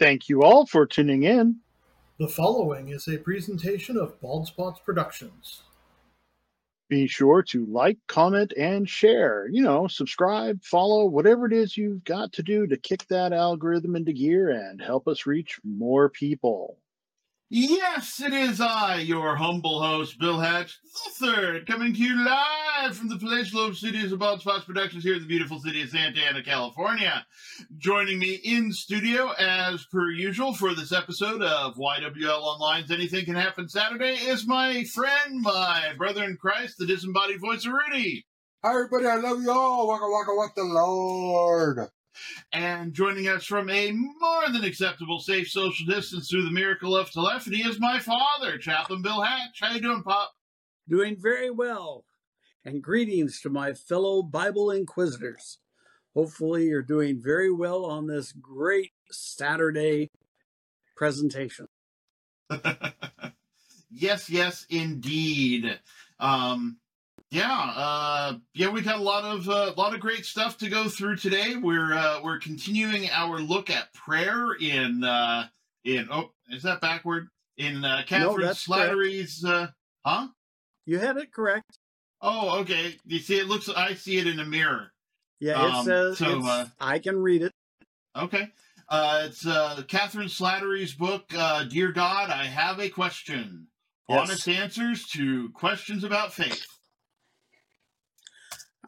Thank you all for tuning in. The following is a presentation of Bald Spots Productions. Be sure to like, comment, and share. You know, subscribe, follow, whatever it is you've got to do to kick that algorithm into gear and help us reach more people. Yes, it is I, your humble host, Bill Hatch the Third, coming to you live from the palatial studios of Bald Spots Productions here in the beautiful city of Santa Ana, California. Joining me in studio, as per usual, for this episode of YWL Online's Anything Can Happen Saturday is my friend, my brother in Christ, the disembodied voice of Rudy. Hi, everybody. I love you all. Waka waka what the Lord. And joining us from a more than acceptable safe social distance through the miracle of telephony is my father, Chaplain Bill Hatch. How you doing, Pop? Doing very well. And greetings to my fellow Bible Inquisitors. Hopefully, you're doing very well on this great Saturday presentation. yes, yes, indeed. Um, yeah, uh, yeah, we've had a lot of a uh, lot of great stuff to go through today. We're uh, we're continuing our look at prayer in uh, in oh, is that backward in uh, Kathryn no, Slattery's uh, huh? You had it correct. Oh, okay. You see, it looks. I see it in a mirror. Yeah, it um, says. So, uh, I can read it. Okay. Uh, it's uh, Kathryn Slattery's book, uh, Dear God, I Have a Question. Yes. Honest answers to questions about faith.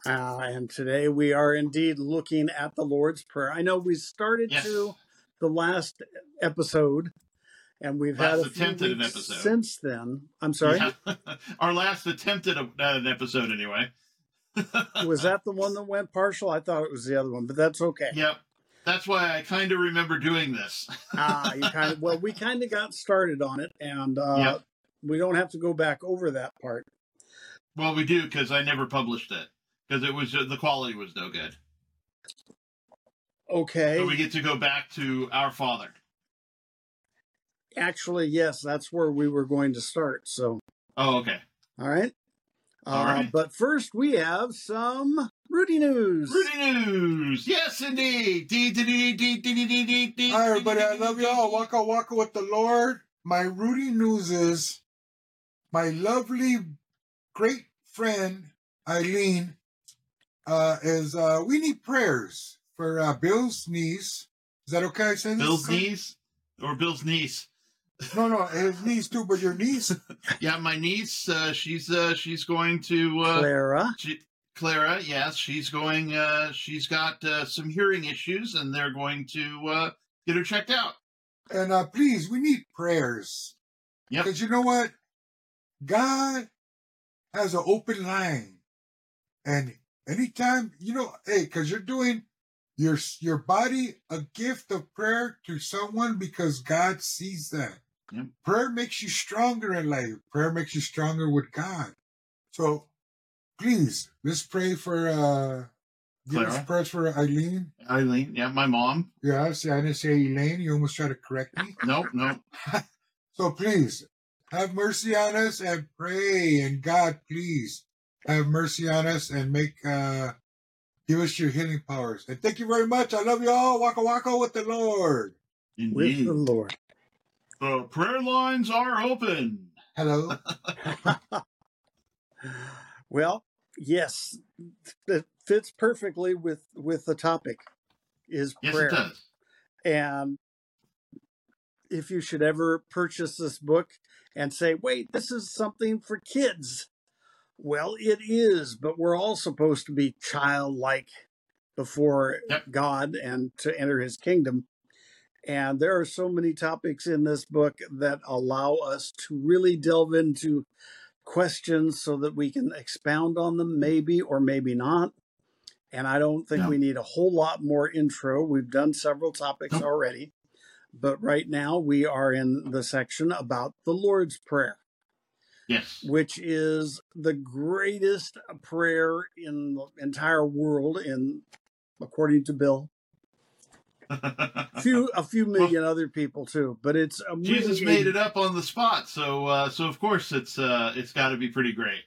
Uh, and today we are indeed looking at the Lord's Prayer. I know we started yes. to the last episode, and we've last had a attempt at an episode since then. I'm sorry. Yeah. Our last attempt at, a, at an episode, anyway. was that the one that went partial? I thought it was the other one, but that's okay. Yep. That's why I kind of remember doing this. ah, you kind of well, we kind of got started on it, and uh, yep. we don't have to go back over that part. Well, we do because I never published it because it was the quality was no good. Okay. So we get to go back to our father. Actually, yes, that's where we were going to start. So. Oh, okay. All right. All uh, right. But first, we have some Rudy news. Rudy news. Yes, indeed. Hi, everybody. I love y'all. Waka waka with the Lord. My Rudy news is my lovely, great friend Eileen uh, is uh, we need prayers for uh, Bill's niece. Is that okay? Saying Bill's niece or Bill's niece? No, no, his niece too, but your niece. yeah, my niece. Uh, she's uh, she's going to uh, Clara. She, Clara, yes, she's going. Uh, she's got uh, some hearing issues, and they're going to uh, get her checked out. And uh, please, we need prayers. Yeah, because you know what, God has an open line, and anytime you know hey because you're doing your your body a gift of prayer to someone because god sees that prayer makes you stronger in life prayer makes you stronger with god so please let's pray for uh Give us prayers for Eileen. Eileen, yeah, my mom. Yeah, see, I didn't say Elaine. You almost tried to correct me. nope, nope. so please have mercy on us and pray. And God, please have mercy on us and make uh give us your healing powers. And thank you very much. I love you all. Waka waka with the Lord. Indeed. With the Lord. The prayer lines are open. Hello. well, yes, it fits perfectly with with the topic. Is prayer. Yes, it does. And if you should ever purchase this book and say, "Wait, this is something for kids," Well, it is, but we're all supposed to be childlike before yep. God and to enter his kingdom. And there are so many topics in this book that allow us to really delve into questions so that we can expound on them, maybe or maybe not. And I don't think no. we need a whole lot more intro. We've done several topics no. already. But right now we are in the section about the Lord's Prayer. Yes. Which is the greatest prayer in the entire world, in according to Bill. a few a few million well, other people too, but it's Jesus made it up on the spot, so uh, so of course it's uh, it's got to be pretty great.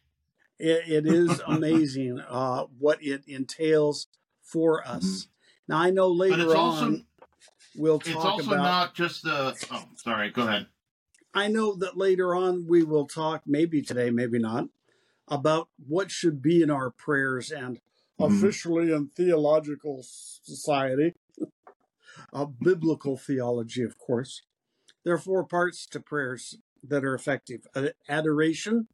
it, it is amazing uh, what it entails for us. Mm-hmm. Now I know later on. we'll It's also about. not just the. Oh, sorry. Go ahead. I know that later on we will talk, maybe today, maybe not, about what should be in our prayers and Mhm. officially in theological society, uh, biblical theology, of course. There are four parts to prayers that are effective adoration,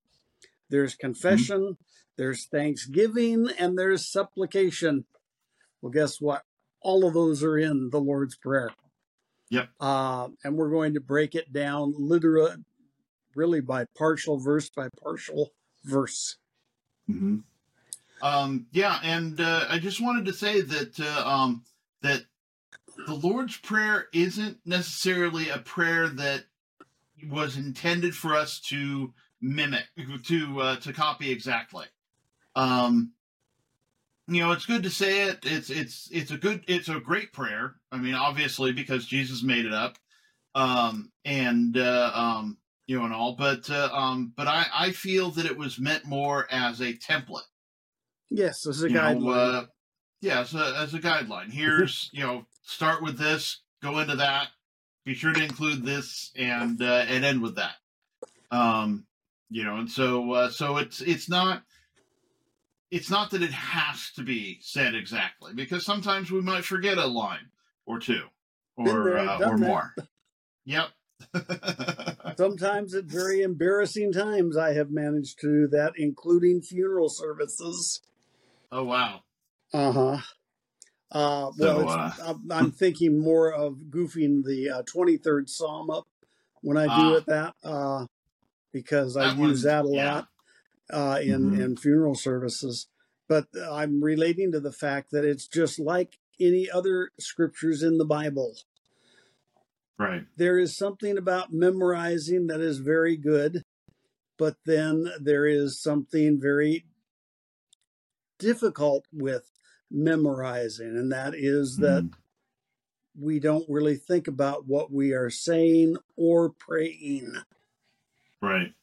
there's confession, there's thanksgiving, and there's supplication. Well, guess what? All of those are in the Lord's Prayer. Yep. Uh, and we're going to break it down literally, really by partial verse by partial verse. hmm Um, yeah, and uh, I just wanted to say that uh, um, that the Lord's Prayer isn't necessarily a prayer that was intended for us to mimic, to uh, to copy exactly. Um, you know, it's good to say it. It's it's it's a good, it's a great prayer. I mean, obviously because Jesus made it up, um, and uh, um, you know, and all. But uh, um, but I I feel that it was meant more as a template Yes, as a you know, guideline. uh, yeah, as a, as a guideline. Here's, you know, start with this, go into that, be sure to include this, and uh, and end with that. Um, you know, and so uh, so it's it's not it's not that it has to be said exactly because sometimes we might forget a line or two or uh, or that. more. Yep. Sometimes at very embarrassing times, I have managed to do that, including funeral services. oh wow. Uh-huh. Uh So, Well, uh, it's, I'm, I'm thinking more of goofing the uh, 23rd Psalm up when I do Ah. it that, uh, because I That use that a yeah. lot uh, in Mhm. in funeral services. But I'm relating to the fact that it's just like any other scriptures in the Bible. Right. there is something about memorizing that is very good, but then there is something very difficult with memorizing, and that is that Mhm. we don't really think about what we are saying or praying. Right.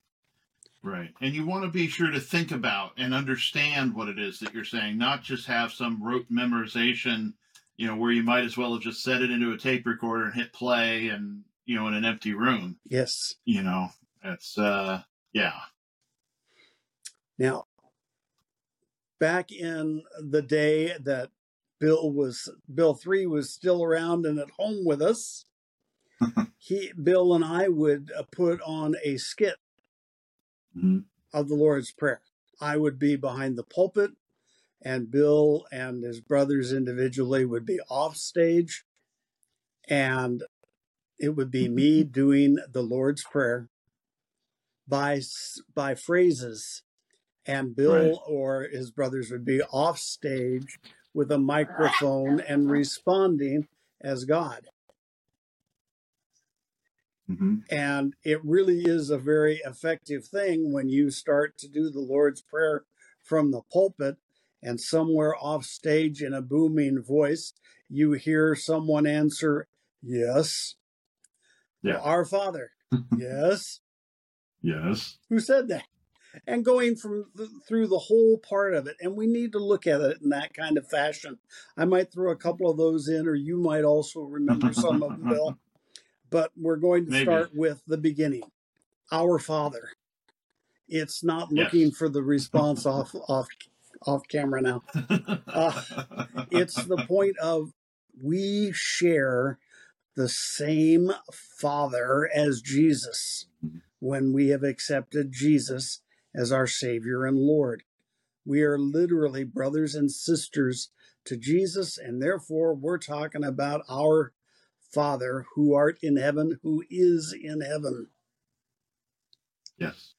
Right. And you want to be sure to think about and understand what it is that you're saying, not just have some rote memorization, you know, where you might as well have just set it into a tape recorder and hit play and, you know, in an empty room, Yes. you know. It's uh yeah. Now, back in the day that Bill was Bill three was still around and at home with us, he Bill and I would uh, put on a skit Mhm. of the Lord's Prayer. I would be behind the pulpit, and Bill and his brothers individually would be off stage, and it would be me doing the Lord's Prayer by by phrases, and Bill Right. or his brothers would be off stage with a microphone and responding as God. Mhm. And it really is a very effective thing when you start to do the Lord's Prayer from the pulpit and somewhere off stage in a booming voice, you hear someone answer, Yes. Yeah. Our Father. yes. Yes. Who said that? And going from th- through the whole part of it, and we need to look at it in that kind of fashion. I might throw a couple of those in, or you might also remember some of them, Bill. But we're going to Maybe. start with the beginning. Our Father. It's not Yes. looking for the response off off off camera now. Uh, it's the point of we share the same Father as Jesus when we have accepted Jesus as our Savior and Lord. We are literally brothers and sisters to Jesus, and therefore we're talking about our Father who art in heaven, who is in heaven. yes.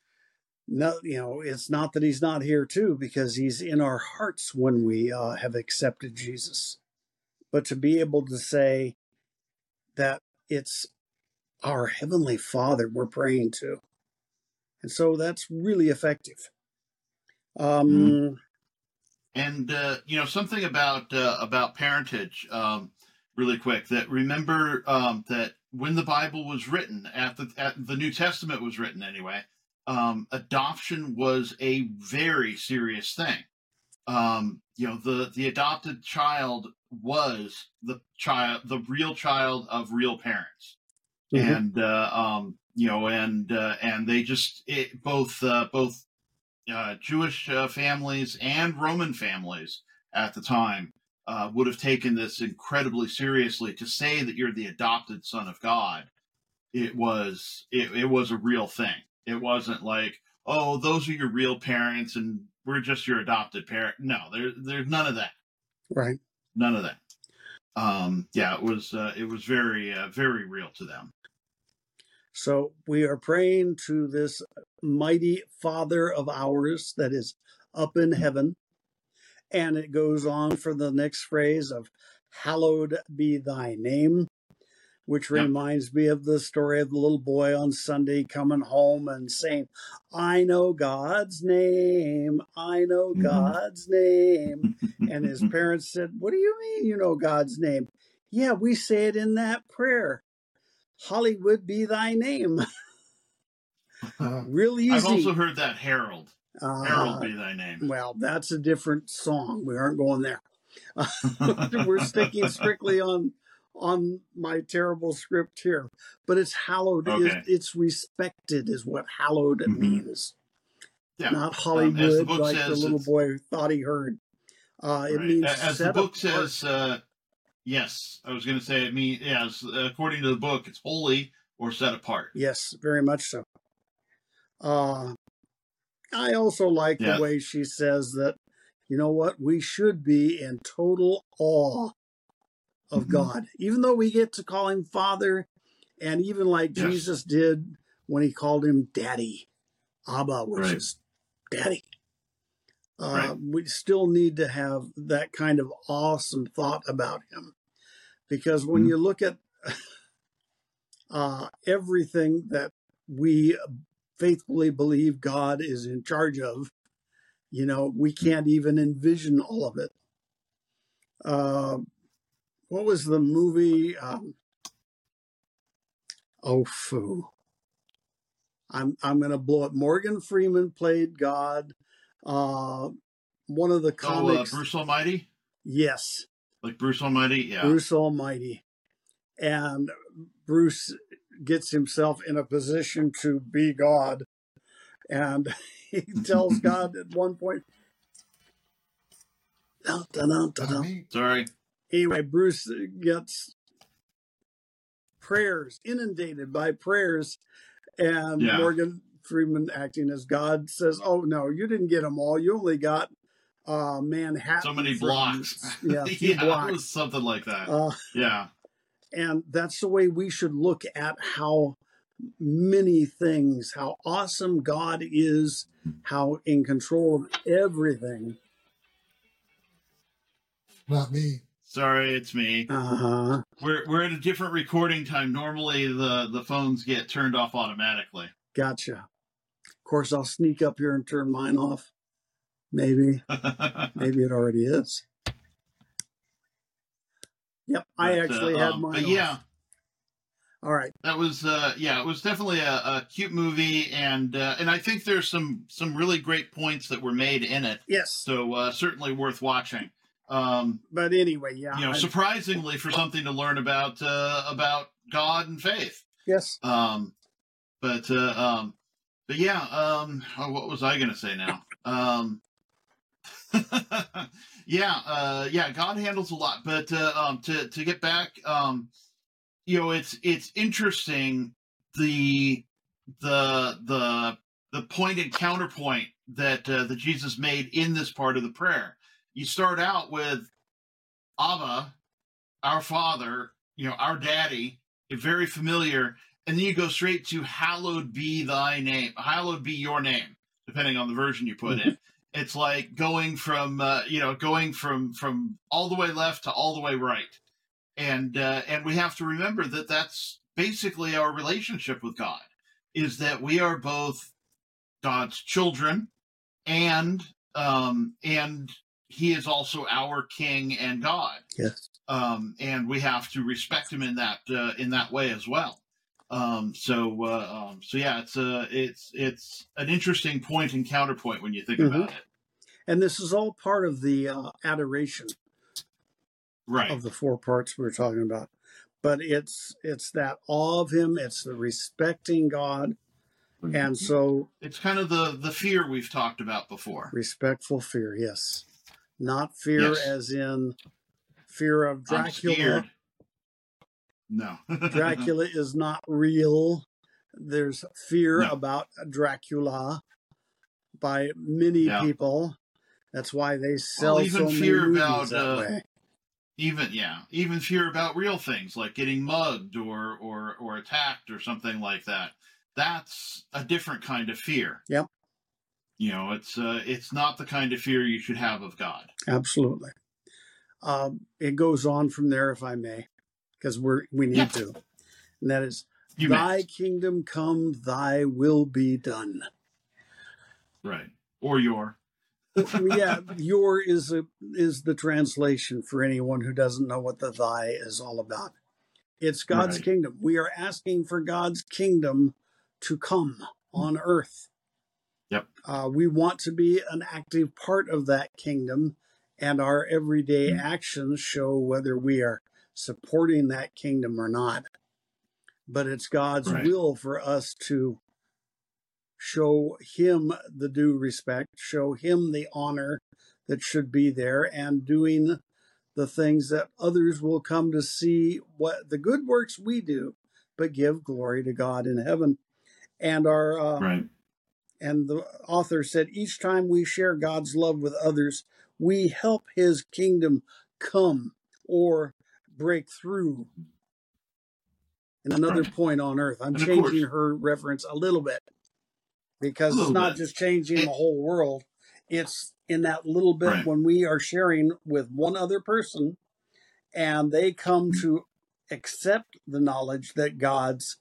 No, you know, it's not that he's not here too, because he's in our hearts when we uh, have accepted Jesus. But to be able to say that it's our Heavenly Father we're praying to. And so that's really effective. Um, and uh, you know something about uh, about parentage um, really quick that remember um, that when the bible was written at the at the new testament was written anyway um, adoption was a very serious thing um, you know the the adopted child was the child, the real child of real parents, Mhm. and uh, um, you know, and uh, and they just it, both uh, both uh, Jewish uh, families and Roman families at the time uh, would have taken this incredibly seriously. To say that you're the adopted son of God, it was it, it was a real thing. It wasn't like, oh, those are your real parents and we're just your adopted parent. No, there there's none of that. Right. None of that. Um, yeah, it was uh, it was very uh, very real to them. So we are praying to this mighty Father of ours that is up in heaven. And it goes on for the next phrase of, Hallowed be thy name, which Yep. reminds me of the story of the little boy on Sunday coming home and saying, I know God's name, I know Mhm. God's name. And his parents said, What do you mean you know God's name? Yeah, we say it in that prayer. Hollywood be thy name. Real easy. I've also heard that Harold. Uh, Harold be thy name. well, that's a different song. We aren't going there. We're sticking strictly on on my terrible script here. But it's hallowed. Okay. it's respected is what hallowed Mhm. means. Yeah. Not the Hollywood book like the little boy thought he heard. Uh, it Right. means as the book apart. says. Uh, yes, I was going to say it means yes. According to the book, it's holy or set apart. Yes, very much so. Uh, I also like Yeah. the way she says that, you know what, we should be in total awe of Mhm. God, even though we get to call him Father, and even like Yes. Jesus did when he called him Daddy, Abba, which Right. is Daddy. Uh, Right. We still need to have that kind of awesome thought about him, because when Mhm. you look at uh, everything that we faithfully believe God is in charge of, you know, we can't even envision all of it. Uh, what was the movie? Um, oh, foo. I'm I'm gonna blow it. Morgan Freeman played God. Uh, one of the comics. Oh, uh. Bruce Almighty, yes, like Bruce Almighty. Yeah. Bruce Almighty. And Bruce gets himself in a position to be God. And he tells God at one point, Dun, dun, dun. Sorry. anyway, Bruce gets prayers, inundated by prayers. And Yeah. Morgan Freeman, acting as God, says, Oh, no, you didn't get them all. You only got uh, Manhattan. So many blocks. Yeah, yeah, blocks. something like that. Uh, yeah. And that's the way we should look at how many things, how awesome God is, how in control of everything. Not me. Sorry, it's me. Uh huh. We're we're at a different recording time. Normally, the the phones get turned off automatically. Gotcha. Of course, I'll sneak up here and turn mine off. Maybe. Maybe it already is. Yep, I But, uh, actually had um, mine. Yeah, All right. that was uh, yeah, it was definitely a, a cute movie, and uh, and I think there's some some really great points that were made in it. Yes. So uh, certainly worth watching. Um, But anyway, yeah. you know, I- surprisingly for something to learn about uh, about God and faith. yes. Um, but uh, um, but yeah. Um, oh, what was I going to say now? Um, yeah, uh, yeah. God handles a lot, but uh, um, to to get back, um, you know, it's it's interesting the the the the point and counterpoint that uh, that Jesus made in this part of the prayer. You start out with Abba, our Father, you know, our Daddy, very familiar, and then you go straight to hallowed be thy name hallowed be your name depending on the version you put in it's like going from uh, you know going from from all the way left to all the way right and uh, and we have to remember that that's basically our relationship with god is that we are both god's children and um and he is also our king and god Yes. um, and we have to respect him in that uh, in that way as well. Um, so uh, um, so yeah, it's a it's it's an interesting point and counterpoint when you think Mhm. about it. And this is all part of the uh, adoration. right. of the four parts we were talking about. But it's it's that awe of him, it's the respecting God, and so it's kind of the the fear we've talked about before. respectful fear, yes. Not fear Yes. as in fear of Dracula. No. Dracula is not real. There's fear No. about Dracula by many Yeah. people. That's why they sell even so many fear movies about, uh, even yeah, even fear about real things like getting mugged or or or attacked or something like that. That's a different kind of fear. Yep. You know, it's uh, it's not the kind of fear you should have of God. Absolutely. Um, it goes on from there, if I may, because we're we need Yeah. to. And that is, You "Thy may. kingdom come, Thy will be done." right or your yeah, your is a, is the translation for anyone who doesn't know what the "Thy" is all about. It's God's Right. kingdom. We are asking for God's kingdom to come on earth. Yep. Uh, we want to be an active part of that kingdom, and our everyday Mm. actions show whether we are supporting that kingdom or not. But it's God's Right. will for us to show Him the due respect, show Him the honor that should be there, and doing the things that others will come to see what the good works we do, but give glory to God in heaven. And our uh, right and the author said each time we share God's love with others, we help his kingdom come or break through. And another Right. point on earth. I'm And changing her reference a little bit because A it's not bit. just changing the whole world. It's in that little bit Right. when we are sharing with one other person and they come Mm-hmm. to accept the knowledge that God's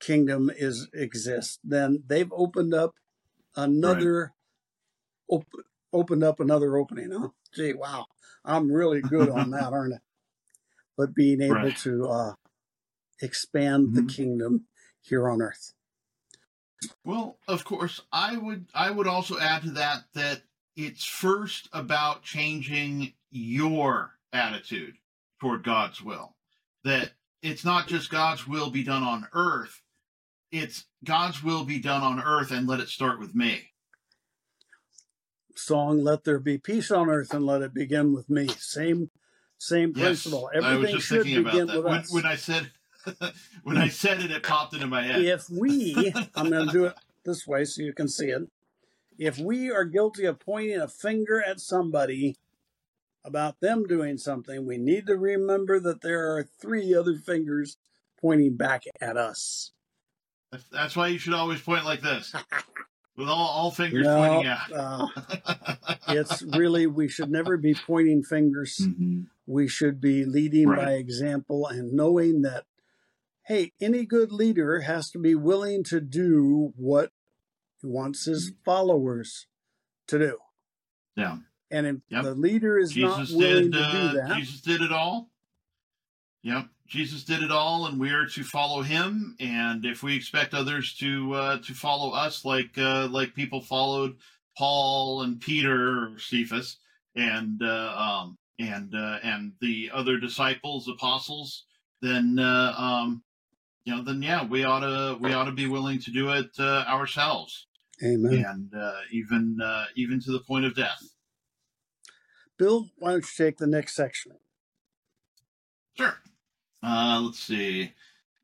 kingdom is exists, then they've opened up another op- opened up another opening. Huh? Gee, wow. I'm really good on that, aren't I? But being able Right. to uh, expand the Mhm. kingdom here on earth. Well, of course, I would I would also add to that that it's first about changing your attitude toward God's will. That it's not just God's will be done on earth, it's God's will be done on earth and let it start with me. Song "Let There Be Peace on Earth" and let it begin with me. Same, same principle. Yes, I was Everything just should thinking begin about that. with When, us. when I said when I said it, it popped into my head. if we, I'm going to do it this way so you can see it. If we are guilty of pointing a finger at somebody about them doing something, we need to remember that there are three other fingers pointing back at us. That's why you should always point like this, with all, all fingers No, pointing out. uh, it's really, we should never be pointing fingers. Mhm. We should be leading Right. by example and knowing that, hey, any good leader has to be willing to do what he wants his Mm-hmm. followers to do. Yeah. And if Yep. the leader is not willing did. to Uh, do that, Jesus did it all. Yep, Jesus did it all, and we are to follow Him. And if we expect others to uh, to follow us, like uh, like people followed Paul and Peter or Cephas, and uh, um, and uh, and the other disciples, apostles, then uh, um, you know, then yeah, we ought to we ought to be willing to do it uh, ourselves, amen. and uh, even uh, even to the point of death. Bill, why don't you take the next section? Sure. Uh, let's see.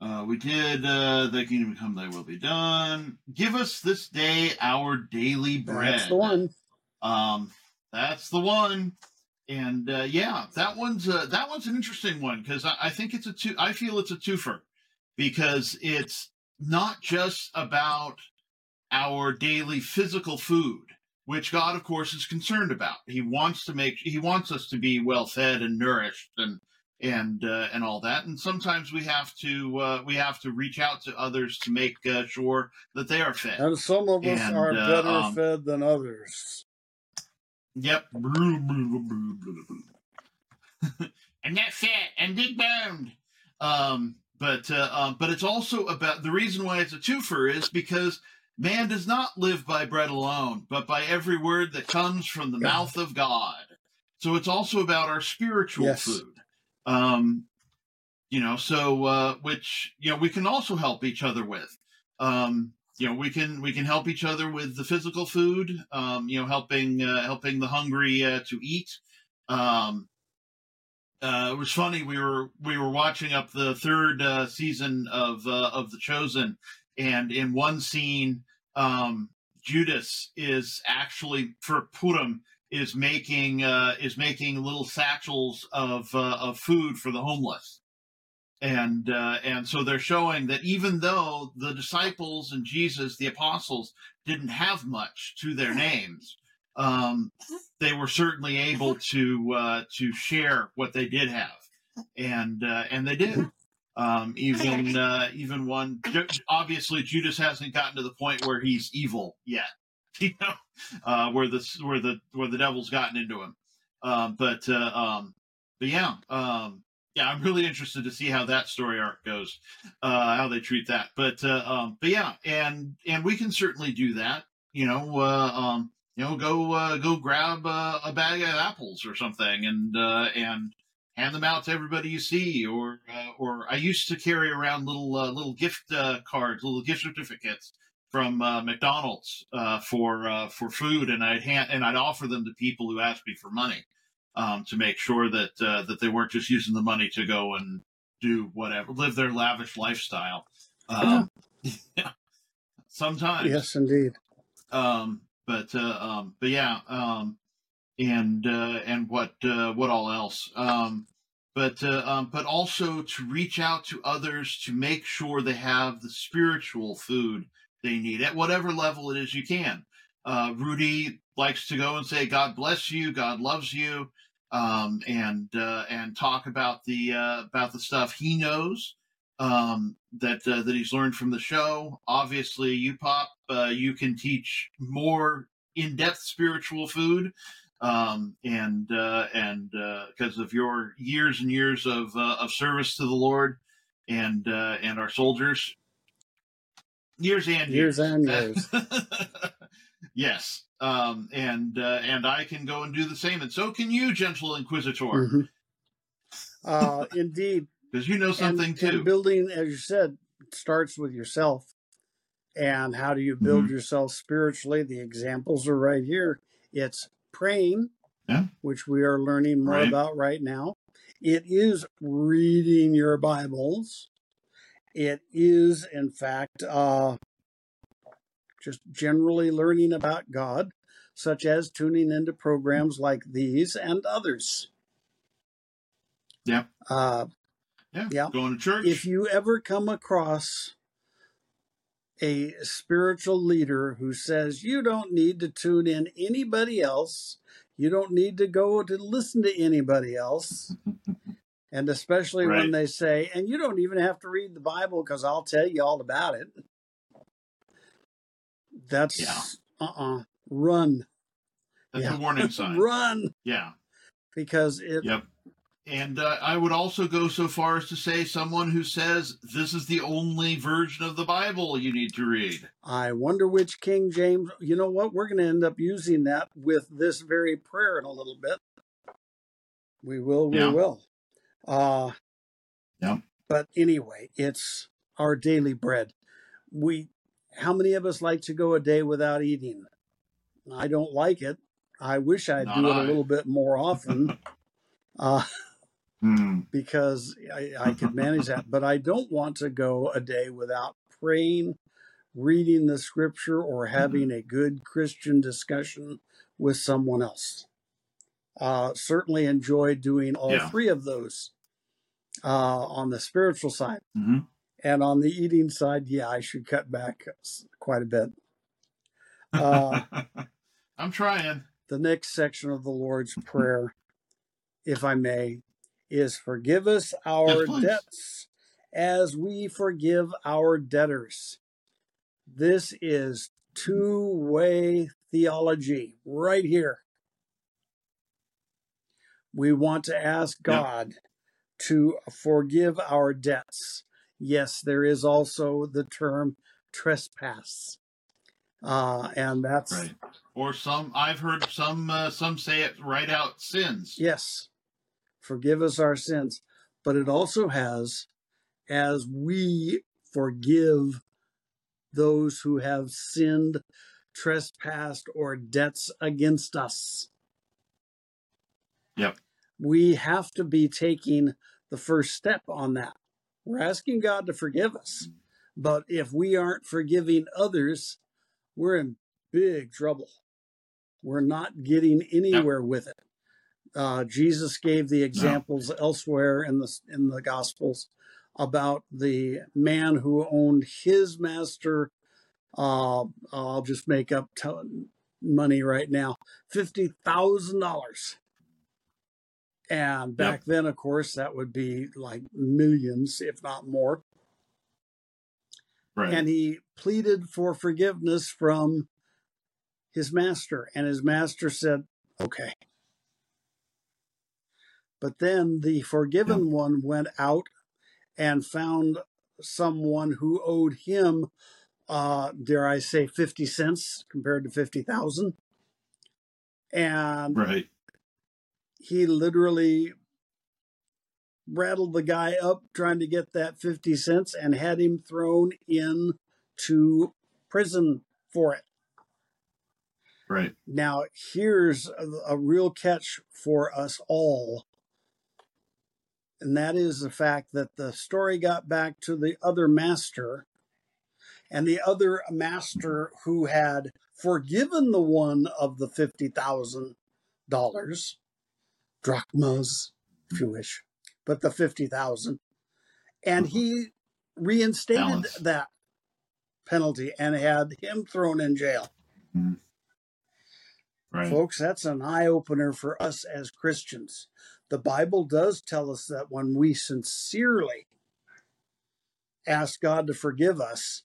Uh, we did uh, the kingdom come, thy will be done. Give us this day our daily bread. That's the one. Um, that's the one. And uh, yeah, that one's uh, that one's an interesting one because I, I think it's a two. I feel it's a twofer because it's not just about our daily physical food, which God, of course, is concerned about. He wants to make He wants us to be well fed and nourished and and uh, and all that. And sometimes we have to uh, we have to reach out to others to make uh, sure that they are fed. And some of us And, are uh, better um, fed than others. Yep. and that's fat and big boned. Um, but uh, um, but it's also about the reason why it's a twofer is because man does not live by bread alone, but by every word that comes from the Yeah. mouth of God. So it's also about our spiritual Yes. food. Um, you know, so uh, which you know we can also help each other with. Um, you know, we can we can help each other with the physical food. Um, you know, helping uh, helping the hungry uh, to eat. Um, uh, it was funny. We were we were watching up the third uh, season of uh, of The Chosen, and in one scene, um, Judas is actually for Purim is making uh, is making little satchels of uh, of food for the homeless, and uh, and so they're showing that even though the disciples and Jesus, the apostles, didn't have much to their names, um, they were certainly able to uh, to share what they did have, and uh, and they did. Um, even uh, even one obviously Judas hasn't gotten to the point where he's evil yet, you know, uh, where the where the where the devil's gotten into him. Um, but uh, um, but yeah, um, yeah, I'm really interested to see how that story arc goes, uh, how they treat that. But uh, um, but yeah, and and we can certainly do that. You know, uh, um, you know, go uh, go grab uh, a bag of apples or something, and uh, and hand them out to everybody you see. Or uh, or I used to carry around little uh, little gift uh, cards, little gift certificates from uh, McDonald's uh, for uh, for food, and I'd hand and I'd offer them to people who asked me for money um, to make sure that uh, that they weren't just using the money to go and do whatever, live their lavish lifestyle. Um, yeah, sometimes, Yes, indeed. um, but uh, um, but yeah, um, and uh, and what uh, what all else? Um, but uh, um, but also to reach out to others to make sure they have the spiritual food they need at whatever level it is you can. Uh, Rudy likes to go and say, "God bless you, God loves you," um, and uh, and talk about the uh, about the stuff he knows um, that uh, that he's learned from the show. Obviously, you pop, uh, you can teach more in depth spiritual food, um, and uh, and because of your years and years of uh, of service to the Lord and uh, and our soldiers, years and Years years, and years. yes, um, and uh, and I can go and do the same, and so can you, gentle Inquisitor, Mhm. Uh, indeed. because you know something and, too. and building, as you said, starts with yourself. And how do you build Mm-hmm. yourself spiritually? The examples are right here. It's praying, Yeah. which we are learning more Right. about right now. It is reading your Bibles. It is, in fact, uh, just generally learning about God, such as tuning into programs like these and others. Yeah. Uh, yeah. yeah. going to church. if you ever come across a spiritual leader who says you don't need to tune in anybody else, you don't need to go to listen to anybody else, and especially when they say, and you don't even have to read the Bible because I'll tell you all about it. That's Yeah. uh uh run, That's yeah. a warning sign. run Yeah. because it Yep. And uh, I would also go so far as to say someone who says this is the only version of the Bible you need to read. I wonder which King James. You know what? We're going to end up using that with this very prayer in a little bit. We will. We Yeah. will. Uh, Yeah. But anyway, it's our daily bread. We. How many of us like to go a day without eating? I don't like it. I wish I'd Not do it I. a little bit more often. uh, Hmm. because I, I could manage that. But I don't want to go a day without praying, reading the scripture, or having a good Christian discussion with someone else. Uh, certainly enjoy doing all Yeah. three of those uh, on the spiritual side. Mhm. And on the eating side, yeah, I should cut back quite a bit. Uh, I'm trying. the next section of the Lord's Prayer, if I may, is forgive us our please. debts as we forgive our debtors. This is two way theology right here. We want to ask. God to forgive our debts. Yes, there is also the term trespass. Uh, and that's Right. Or some I've heard some uh, some say it right out sins. Yes. Forgive us our sins. but it also has as we forgive those who have sinned, trespassed, or debts against us. Yep. We have to be taking the first step on that. We're asking God to forgive us. But if we aren't forgiving others, we're in big trouble. We're not getting anywhere with it. Uh, Jesus gave the examples elsewhere in the in the Gospels about the man who owned his master. Uh, I'll just make up t- money right now, fifty thousand dollars. And back then, of course, that would be like millions, if not more. Right. And he pleaded for forgiveness from his master, and his master said, "Okay." But then the forgiven one went out and found someone who owed him, uh, dare I say, 50 cents compared to 50,000. And right. He literally rattled the guy up trying to get that 50 cents and had him thrown in to prison for it. Right. Now, here's a, a real catch for us all and that is the fact that the story got back to the other master, and the other master who had forgiven the one of the fifty thousand dollars, drachmas, if you wish, but the fifty thousand, and he mm-hmm. reinstated Balance. that penalty and had him thrown in jail. Mm-hmm. Right. Folks, that's an eye opener for us as Christians. The Bible does tell us that when we sincerely ask God to forgive us,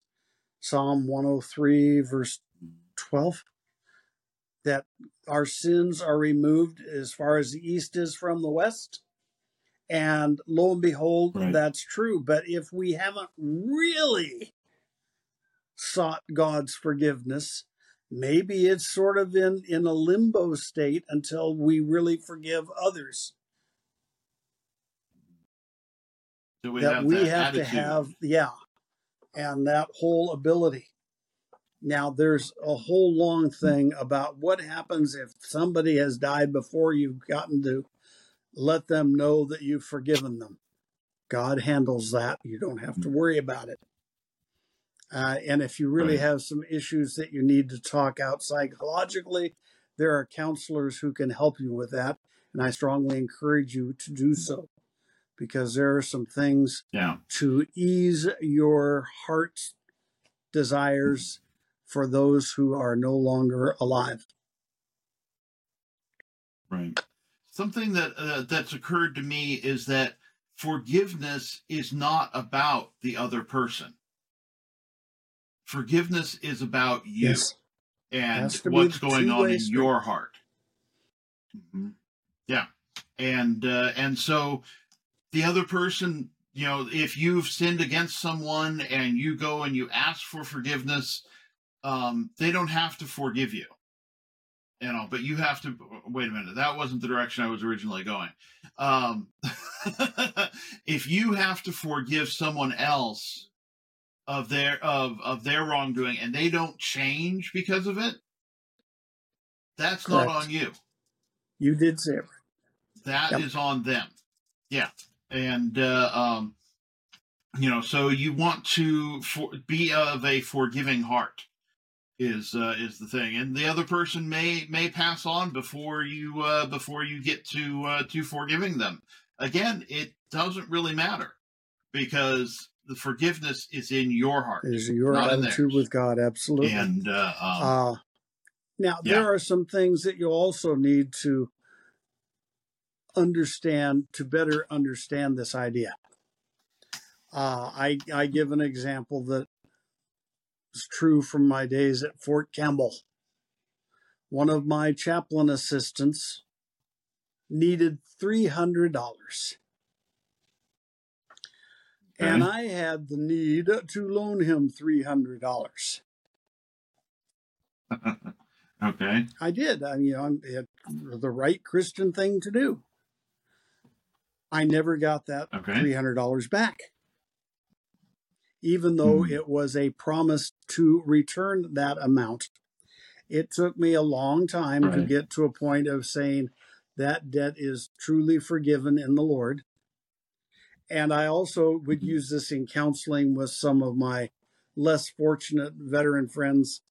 Psalm 103, verse 12, that our sins are removed as far as the east is from the west. And lo and behold, Right. that's true. But if we haven't really sought God's forgiveness, maybe it's sort of in, in a limbo state until we really forgive others. So we that have we that have to have, yeah, and that whole ability. Now, there's a whole long thing about what happens if somebody has died before you've gotten to let them know that you've forgiven them. God handles that. You don't have to worry about it. Uh, and if you really have some issues that you need to talk out psychologically, there are counselors who can help you with that. And I strongly encourage you to do so because there are some things Yeah. to ease your heart's desires for those who are no longer alive. Right. Something that uh, that's occurred to me is that forgiveness is not about the other person. Forgiveness is about you and to be what's going on in street. your heart. hmm Yeah, and uh, and so the other person, you know, if you've sinned against someone and you go and you ask for forgiveness, um, they don't have to forgive you. You know, but you have to wait a minute. That wasn't the direction I was originally going. Um, if you have to forgive someone else of their of of their wrongdoing and they don't change because of it, that's not on you. You did say it. That is Yep. on them. Yeah, and uh, um, you know, so you want to for, be of a forgiving heart is uh, is the thing, and the other person may may pass on before you uh, before you get to uh, to forgiving them. Again, it doesn't really matter because the forgiveness is in your heart, Is your not in attitude with God absolutely? and uh, um, Uh, now, Yeah. there are some things that you also need to understand to better understand this idea. Uh, I, I give an example that is true from my days at Fort Campbell. One of my chaplain assistants needed $300. And I had the need to loan him $300. okay, I did. I mean, I'm, it, the right Christian thing to do. I never got that Okay. $300 back. Even though Hmm. it was a promise to return that amount. It took me a long time to get to a point of saying that debt is truly forgiven in the Lord. And I also would Mhm. use this in counseling with some of my less fortunate veteran friends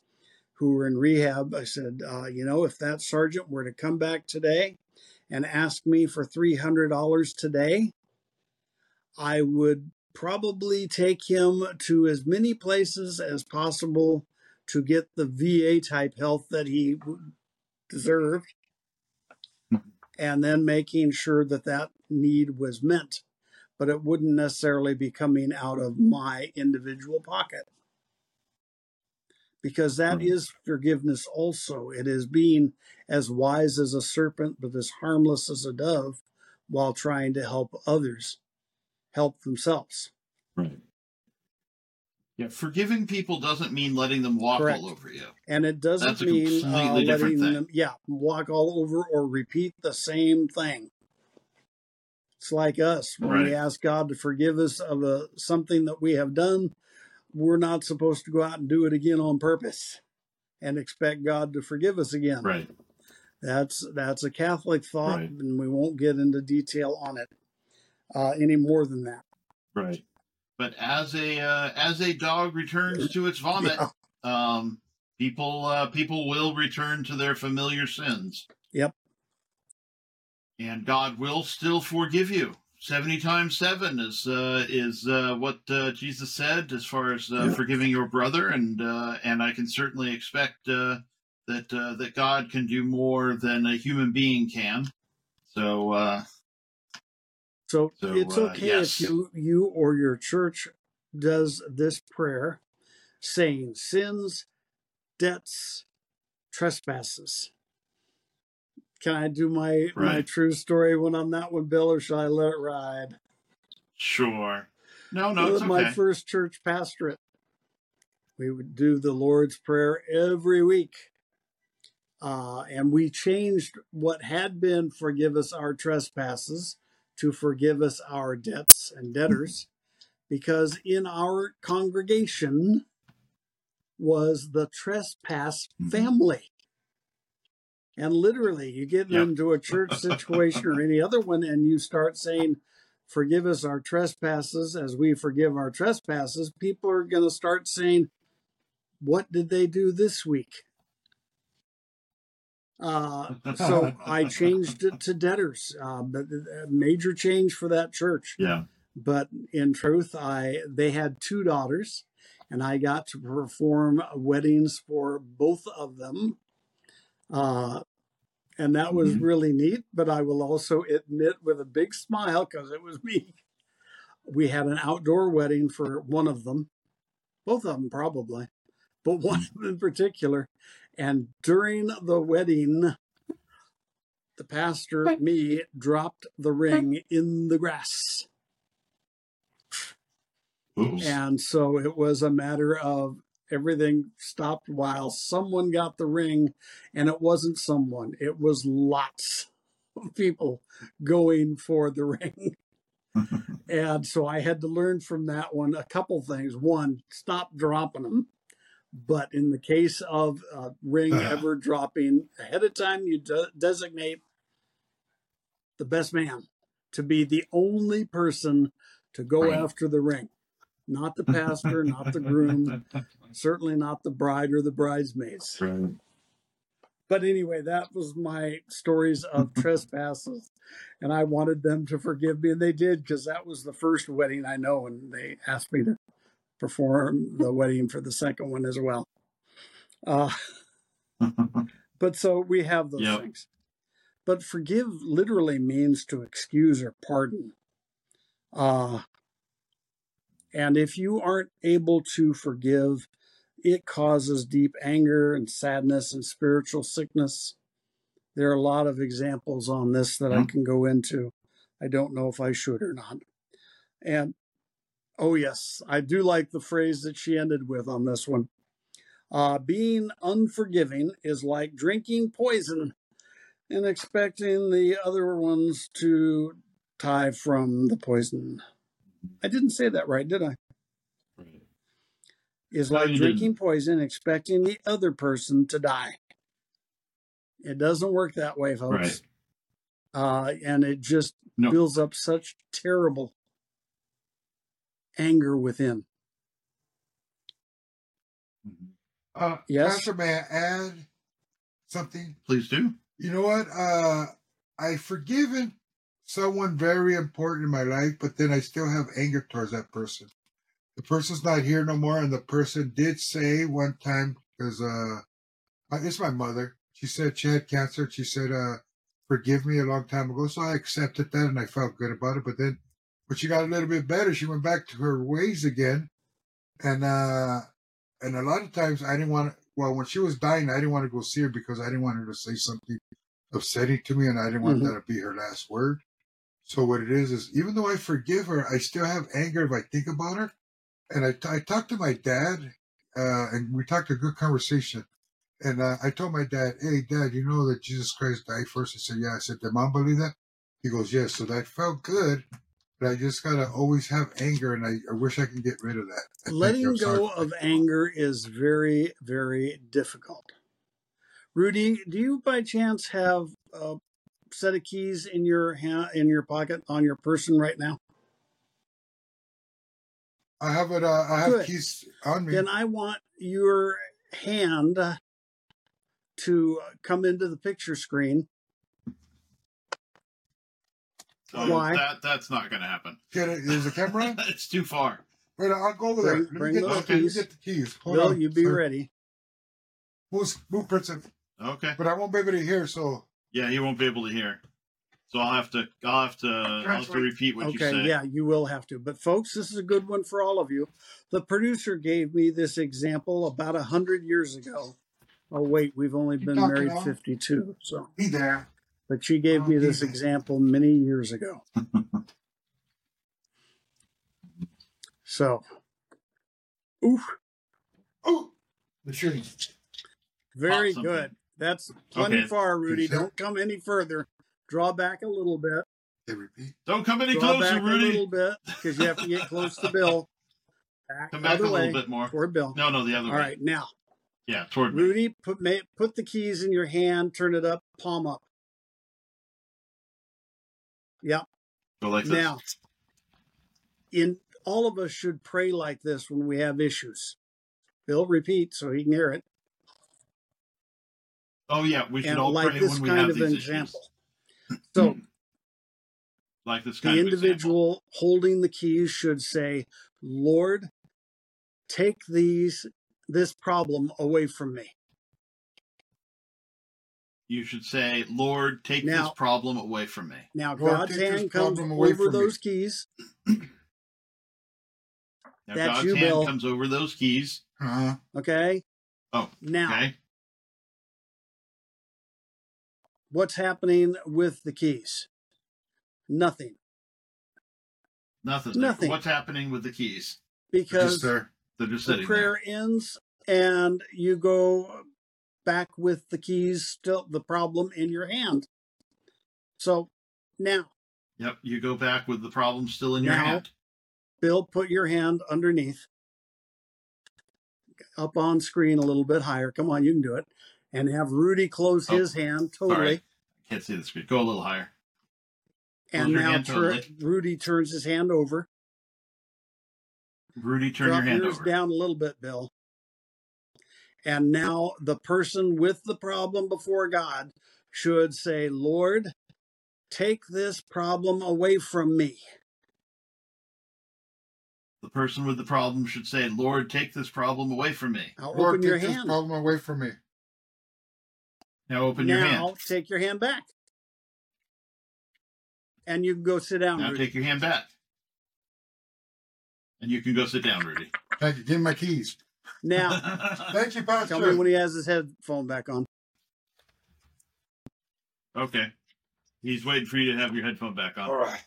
who were in rehab. I said, uh, you know, if that sergeant were to come back today and ask me for $300 today, I would probably take him to as many places as possible to get the VA type health that he deserved, and then making sure that that need was met. But it wouldn't necessarily be coming out of my individual pocket. Because that Right. is forgiveness also. It is being as wise as a serpent, but as harmless as a dove while trying to help others help themselves. Right. Yeah, forgiving people doesn't mean letting them walk Correct. all over you. And it doesn't That's a mean uh, letting thing. them, yeah, walk all over or repeat the same thing. It's like us when we ask God to forgive us of a, something that we have done. We're not supposed to go out and do it again on purpose and expect God to forgive us again. Right. That's that's a Catholic thought, Right. and we won't get into detail on it uh, any more than that. Right. But as a uh, as a dog returns to its vomit, Yeah. um, people uh, people will return to their familiar sins. Yep. And God will still forgive you. Seventy times seven is uh, is uh, what uh, Jesus said as far as uh, Yeah. forgiving your brother, and uh, and I can certainly expect uh, that uh, that God can do more than a human being can. So uh, So, So, it's uh, okay yes. if you you or your church does this prayer saying sins, debts, trespasses. Can I do my my true story when I'm that one, Bill, or should I let it ride? sure, no, no, it's my okay. first church pastorate, we would do the Lord's Prayer every week. Uh, and we changed what had been forgive us our trespasses to forgive us our debts and debtors because in our congregation was the trespass Mhm. family. And literally, you get Yep. into a church situation or any other one, and you start saying, Forgive us our trespasses as we forgive our trespasses. People are going to start saying, What did they do this week? Uh, so I changed it to debtors, uh, but a major change for that church. Yeah. But in truth, I they had two daughters, and I got to perform weddings for both of them. Uh, and that was Mhm. really neat. But I will also admit with a big smile because it was me. We had an outdoor wedding for one of them, both of them probably, but one of them in particular. And during the wedding, the pastor, me, dropped the ring in the grass. Oops. And so it was a matter of everything stopped while someone got the ring, and it wasn't someone, it was lots of people going for the ring. and so I had to learn from that one a couple things. One, stop dropping them. But in the case of a ring ever dropping ahead of time, you de- designate the best man to be the only person to go Right. after the ring. Not the pastor, not the groom, certainly not the bride or the bridesmaids. Right. But anyway, that was my stories of trespasses. And I wanted them to forgive me, and they did because that was the first wedding I know, and they asked me to perform the wedding for the second one as well. Uh, but so we have those Yep. things. But forgive literally means to excuse or pardon. Uh, and if you aren't able to forgive, it causes deep anger and sadness and spiritual sickness. There are a lot of examples on this that I can go into. I don't know if I should or not. And oh, yes, I do like the phrase that she ended with on this one. Uh, being unforgiving is like drinking poison and expecting the other ones to tie from the poison. I didn't say that right, did I? Right. Is No, like drinking poison, expecting the other person to die. It doesn't work that way, folks. Uh, and it just No. builds up such terrible anger within. Mhm. Uh, Yes? Pastor, may I add something? Please do. You know what? Uh, I've forgiven someone very important in my life, but then I still have anger towards that person. The person's not here no more, and the person did say one time because uh, uh, it's my mother. She said she had cancer. She said, uh, "Forgive me" a long time ago, so I accepted that and I felt good about it. But then, when she got a little bit better, she went back to her ways again, and uh, and a lot of times I didn't want. Well, when she was dying, I didn't want to go see her because I didn't want her to say something upsetting to me, and I didn't want Mhm. that to be her last word. So what it is is, even though I forgive her, I still have anger if I think about her. And I, I talked to my dad, uh, and we talked a good conversation. And uh, I told my dad, "Hey, Dad, you know that Jesus Christ died first? I said, "Yeah." I said, "Did Mom believe that?" He goes, "Yes." So that felt good, but I just gotta always have anger, and I, I wish I can get rid of that. I Letting go of anger is very, very difficult. Rudy, do you by chance have a set of keys in your hand, in your pocket on your person right now? I have it. Uh, I have Good. keys on me. Then I want your hand to come into the picture screen. Oh, Why? That that's not going to happen. Get it? Is the camera it's too far. Wait, I'll go over Bring- there. Let bring me get those the, let keys. get the keys. Hold Bill, on. you be sir. ready. Move, move, Princeton. Okay. But I won't be able to hear, so Yeah, he won't be able to hear. So I'll have to I'll have to I'll have to repeat what you said. Okay, yeah, you will have to. But folks, this is a good one for all of you. The producer gave me this example about a hundred years ago. Oh wait, we've only You been married now? fifty-two. So, be there. But she gave me this example many years ago. so, oof, Oh, the shooting. very something. good. That's plenty Okay. far, Rudy. Sure. Don't come any further. Draw back a little bit. Don't come any Draw closer, Rudy. a little bit because you have to get close to Bill. Back, Come back other a little way bit more. toward Bill. No, no, the other All way. right, now Yeah, toward me. Rudy, put ma- put the keys in your hand, turn it up, palm up. Yep. Go like this. Now, in all of us should pray like this when we have issues. Bill, repeat so he can hear it. Oh yeah, we should And all like pray this when we kind have of these example. issues. So Like this the kind of individual holding the keys should say, "Lord, take these this problem away from me." You should say, "Lord, take Now- this problem away from me." Now Lord, God's hand comes over from me. those keys. Now That's God's you, hand Bill. comes over those keys. Uh-huh. Okay. Oh, Now, okay. what's happening with the keys? Nothing. Nothing. Nothing. What's happening with the keys? Because Just there. They're just the sitting prayer ends and you go back with the keys still the problem in your hand. So now. Yep. You go back with the problem still in your Now- hand. Bill, put your hand underneath. Up on screen a little bit higher. Come on, you can do it. And have Rudy close Oh, his hand totally. Sorry. Can't see the screen. Go a little higher. And Close your now tur-. Rudy turns his hand over. Rudy, turn Drop your hand yours over. down a little bit, Bill. And now the person with the problem before God should say, Lord, take this problem away from me. The person with the problem should say, "Lord, take this problem away from me." Now Lord, open your take this problem away from me. Now open now your hand. Now take your hand back. And you can go sit down. Now Rudy. take your hand back. And you can go sit down, Rudy. Thank you. Give me my keys. Now, Thank you, Pastor. tell me when he has his headphone back on. okay. He's waiting for you to have your headphone back on. All right.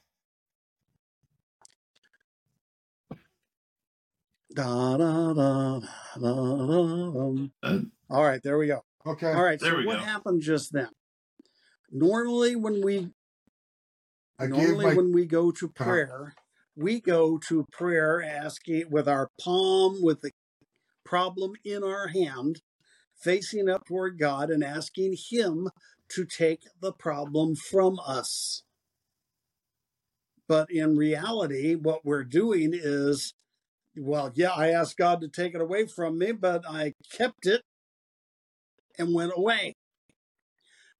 Da, da, da, da, da, dum. Uh, All right, there we go. Okay. All right, There so we what go. happened just then? Normally, when we I Normally, my when we go to Uh-huh. prayer, we go to prayer asking with our palm with the problem in our hand, facing up toward God and asking Him to take the problem from us. But in reality, what we're doing is, well, yeah, I asked God to take it away from me, but I kept it and went away.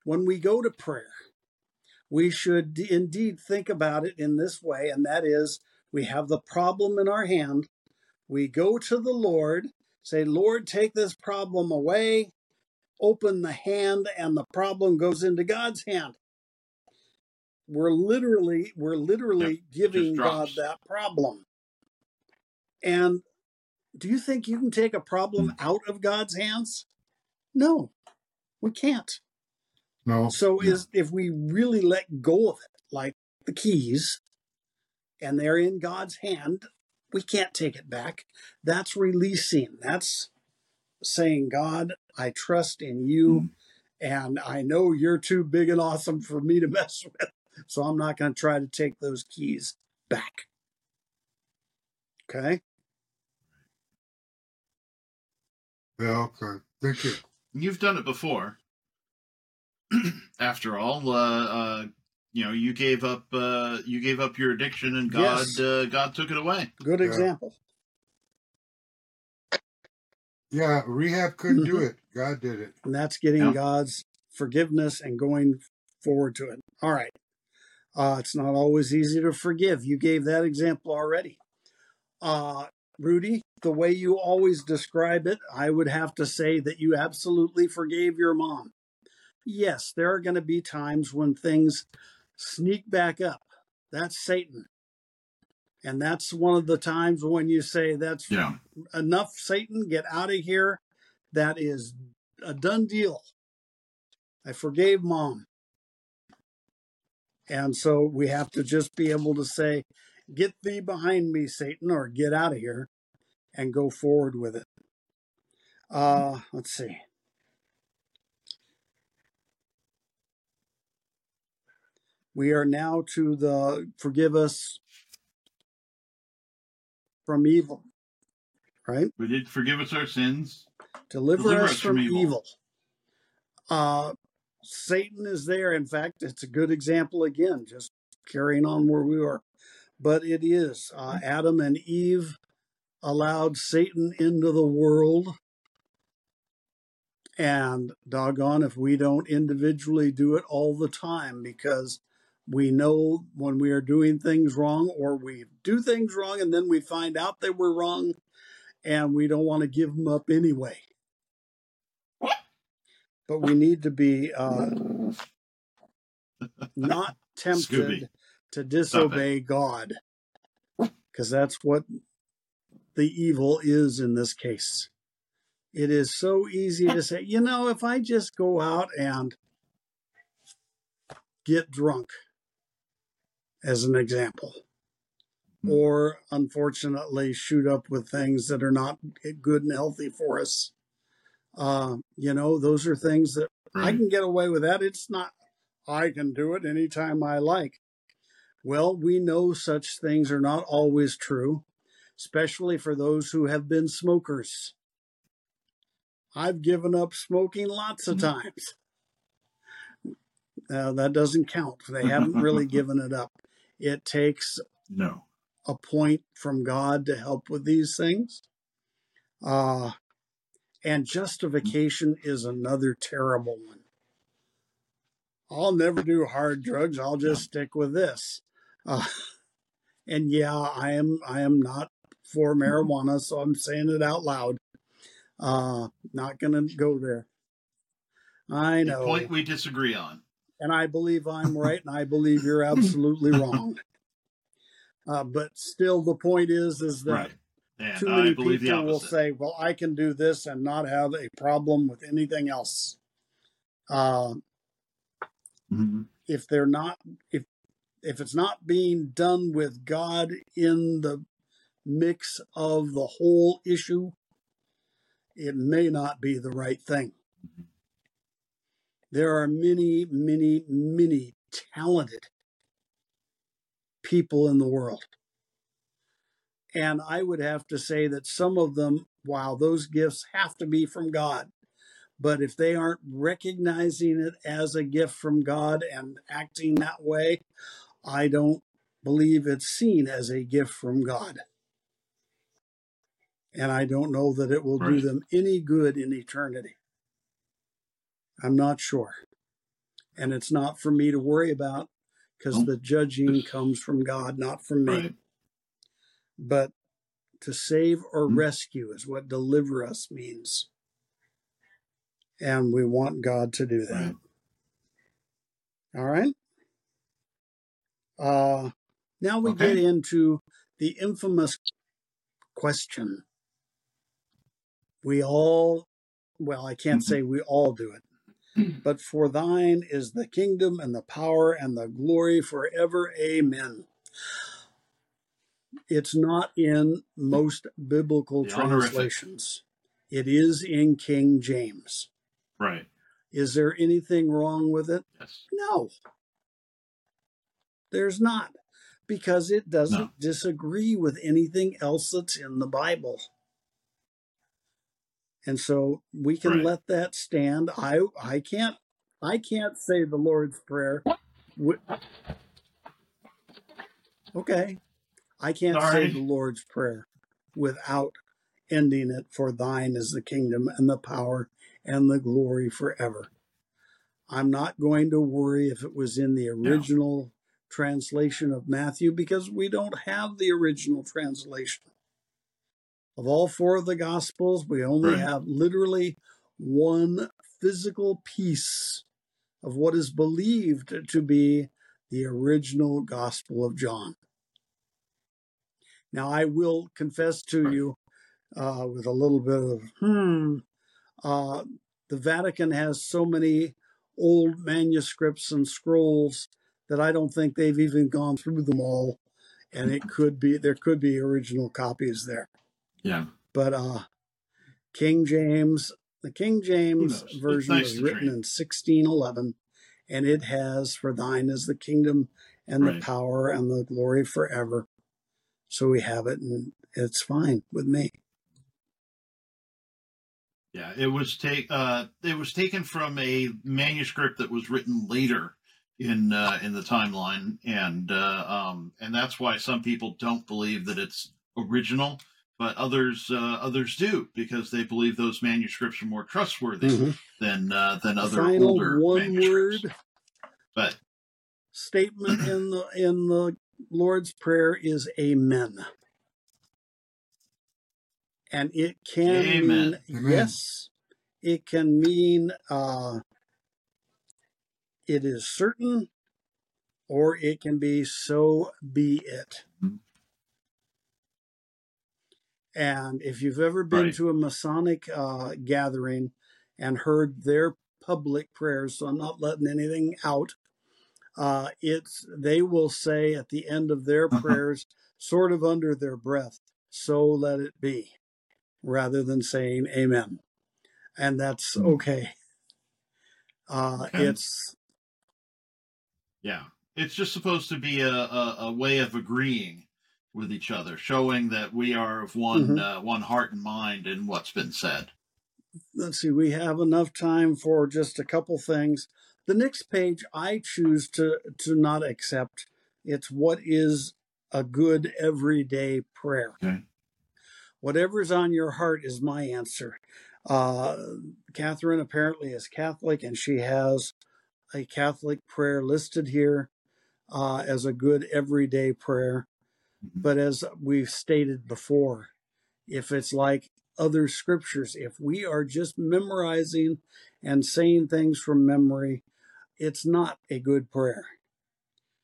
When we go to prayer, we should indeed think about it in this way, and that is we have the problem in our hand. We go to the Lord, say, Lord, take this problem away, open the hand, and the problem goes into God's hand. We're literally, we're literally giving God that problem. And do you think you can take a problem out of God's hands? No, we can't. no. So Yeah. is if we really let go of it, like the keys, and they're in God's hand, we can't take it back. That's releasing. That's saying, God, I trust in you, and I know you're too big and awesome for me to mess with. So I'm not going to try to take those keys back. Okay. Yeah, okay. Thank you. You've done it before. After all, uh, uh, you know, you gave up, uh, you gave up your addiction, and God, Yes. uh, God took it away. Good Yeah. example. Yeah, rehab couldn't do Mhm. it. God did it. and that's getting Yeah. God's forgiveness and going forward to it. All right. Uh, it's not always easy to forgive. You gave that example already. Uh, Rudy, the way you always describe it, I would have to say that you absolutely forgave your mom. Yes, there are going to be times when things sneak back up. That's Satan. And that's one of the times when you say, That's Yeah. enough, Satan, get out of here. That is a done deal. I forgave mom. And so we have to just be able to say, Get thee behind me, Satan, or get out of here and go forward with it. Uh, let's see. We are now to the forgive us from evil, right? We did forgive us our sins. Deliver, Deliver us, us from, from evil. evil. Uh, Satan is there. In fact, it's a good example again, just carrying on where we are. But it is. Uh, Adam and Eve allowed Satan into the world. And doggone if we don't individually do it all the time because we know when we are doing things wrong or we do things wrong and then we find out they were wrong and we don't want to give them up anyway. But we need to be uh, not tempted Scooby. to disobey God because that's what the evil is in this case. It is so easy to say, you know, if I just go out and get drunk, as an example, Hmm. or unfortunately shoot up with things that are not good and healthy for us. Uh, you know, those are things that I can get away with that. It's not, I can do it anytime I like. Well, we know such things are not always true, especially for those who have been smokers. I've given up smoking lots of times. Uh, that doesn't count. They haven't really given it up. It takes No. a point from God to help with these things. Uh, and justification is another terrible one. I'll never do hard drugs. I'll just stick with this. Uh, and yeah, I am I am not for marijuana, so I'm saying it out loud. Uh, not gonna go there. I know, point we disagree on. And I believe I'm right, and I believe you're absolutely wrong. Uh, but still, the point is, is that Right. And too I many believe people will say, "Well, I can do this and not have a problem with anything else." Uh, Mhm. if they're not, if if it's not being done with God in the mix of the whole issue, it may not be the right thing. There are many, many, many talented people in the world. And I would have to say that some of them, while those gifts have to be from God, but if they aren't recognizing it as a gift from God and acting that way, I don't believe it's seen as a gift from God. And I don't know that it will do them any good in eternity. I'm not sure. And it's not for me to worry about because Nope. the judging comes from God, not from me. Right. But to save or Mhm. rescue is what deliver us means. And we want God to do that. Right. All right. Uh, now we Okay. get into the infamous question. We all, well, I can't Mhm. say we all do it, but for thine is the kingdom and the power and the glory forever. Amen. It's not in most biblical The honorific. translations. It is in King James. Right. Is there anything wrong with it? Yes. No. There's not, because it doesn't No. disagree with anything else that's in the Bible. And so we can Right. let that stand. I I can't I can't say the Lord's prayer. Okay. I can't Sorry. say the Lord's prayer without ending it for thine is the kingdom and the power and the glory forever. I'm not going to worry if it was in the original translation of Matthew because we don't have the original translation. Of all four of the Gospels, we only Right. have literally one physical piece of what is believed to be the original Gospel of John. Now, I will confess to you uh, with a little bit of hmm. Uh, the Vatican has so many old manuscripts and scrolls that I don't think they've even gone through them all, and it could be there could be original copies there. Yeah. But uh, King James, the King James version nice was written dream. in 1611, and it has "For thine is the kingdom and the power and the glory forever." So we have it, and it's fine with me. Yeah. It was take. Uh, it was taken from a manuscript that was written later in uh, in the timeline, and uh, um, and that's why some people don't believe that it's original, but others uh, others do because they believe those manuscripts are more trustworthy Mhm. than uh, than other Final older one manuscripts. word But statement in the in the Lord's prayer is Amen. And it can Amen. mean Amen. yes. It can mean uh, it is certain, or it can be so be it. Mhm. And if you've ever been Right. to a Masonic uh, gathering and heard their public prayers, so I'm not letting anything out, uh, it's they will say at the end of their Uh-huh. prayers, sort of under their breath, "So let it be," rather than saying "Amen," and that's Hmm. okay. Uh, Okay. It's Yeah, it's just supposed to be a, a, a way of agreeing with each other, showing that we are of one Mhm. uh, one heart and mind in what's been said. let's see, we have enough time for just a couple things. The next page I choose to to not accept. It's what is a good everyday prayer. Okay. Whatever's on your heart is my answer. Uh, Kathryn apparently is Catholic, and she has a Catholic prayer listed here uh, as a good everyday prayer. But as we've stated before, if it's like other scriptures, if we are just memorizing and saying things from memory, it's not a good prayer.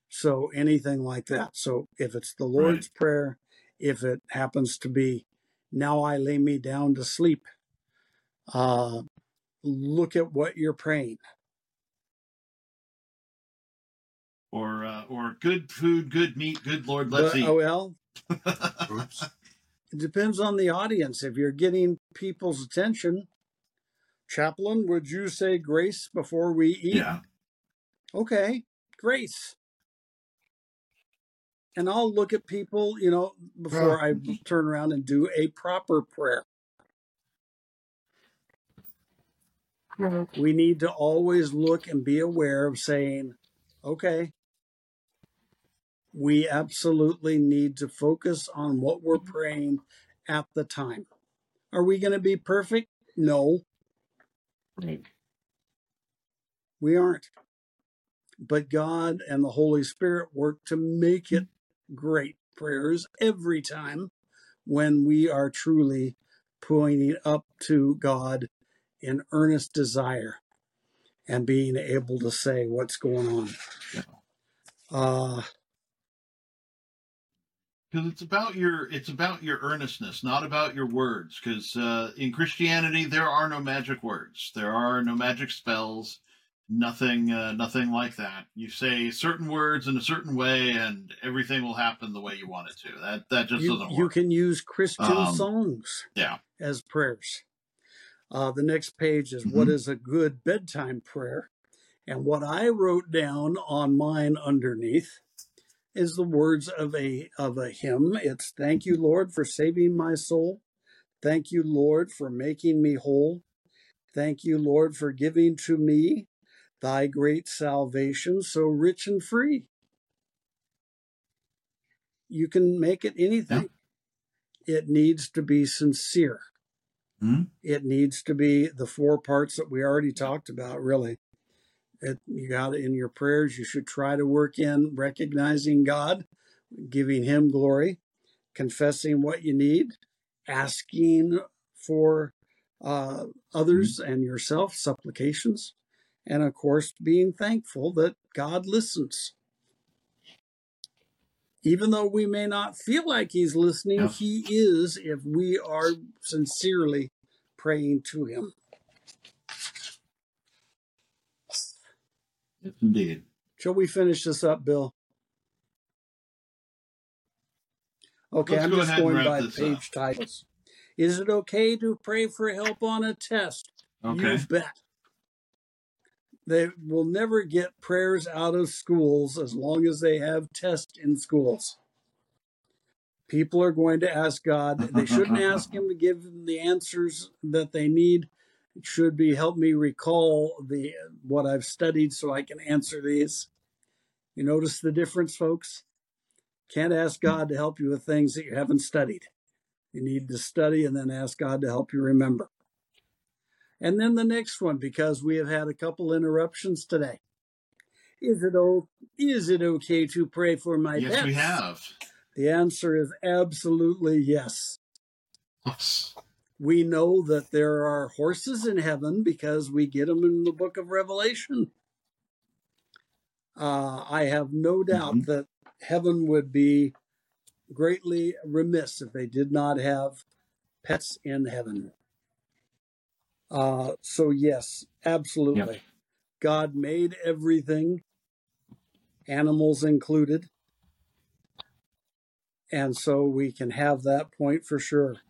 So anything like that. So if it's the Lord's Prayer, if it happens to be, now I lay me down to sleep, uh, look at what you're praying. Or uh, or good food, good meat, good Lord, let's But- eat. oh, well, Oops. it depends on the audience. If you're getting people's attention, Chaplain, would you say grace before we eat? yeah, Okay, grace. And I'll look at people, you know, before I turn around and do a proper prayer. We need to always look and be aware of saying, okay, we absolutely need to focus on what we're praying at the time. Are we going to be perfect? No, Right. we aren't. But God and the Holy Spirit work to make it great prayers every time when we are truly pointing up to God in earnest desire and being able to say what's going on. Uh, because it's about your it's about your earnestness not about your words. Because uh, in christianity there are no magic words. There are no magic spells. Nothing uh, nothing like that. You say certain words in a certain way and everything will happen the way you want it to. That that just you, doesn't you can use Christian Um, songs yeah. as prayers. Uh, the next page is what Mhm. is a good bedtime prayer. And what I wrote down on mine underneath is the words of a of a hymn. It's thank you, Lord, for saving my soul. Thank you, Lord, for making me whole. Thank you, Lord, for giving to me thy great salvation, so rich and free. You can make it anything. It needs to be sincere. Mhm. It needs to be the four parts that we already talked about, really. It, you got in your prayers. You should try to work in recognizing God, giving Him glory, confessing what you need, asking for uh, others and yourself supplications, and of course, being thankful that God listens. Even though we may not feel like He's listening. He is if we are sincerely praying to Him. Yes, indeed Shall we finish this up, Bill? Okay, Let's I'm go just going by page up. titles. Is it okay to pray for help on a test? okay You bet. They will never get prayers out of schools as long as they have tests in schools. People are going to ask God. They shouldn't ask Him to give them the answers that they need. It should be help me recall the what I've studied so I can answer these. You notice the difference, folks? Can't ask God to help you with things that you haven't studied. You need to study and then ask God to help you remember. And then the next one, because we have had a couple interruptions today. Is it o- is it okay to pray for my yes pets? we have The answer is absolutely yes. yes We know that there are horses in heaven because we get them in the book of Revelation. Uh, I have no doubt Mhm. that heaven would be greatly remiss if they did not have pets in heaven. Uh, so, yes, absolutely. God made everything, animals included. And so we can have that point for sure.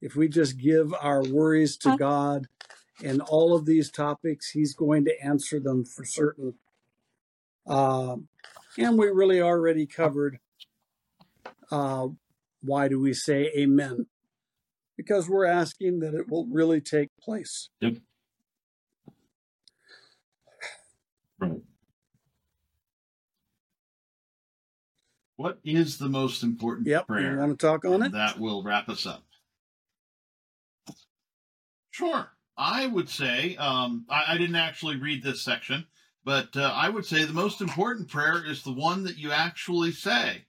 If we just give our worries to God in all of these topics, He's going to answer them for certain. Um, and we really already covered uh, why do we say amen? Because we're asking that it will really take place. Yep. Right. What is the most important Yep. prayer? You want to talk on it? That will wrap us up. Sure. I would say, um, I, I didn't actually read this section, but uh, I would say the most important prayer is the one that you actually say.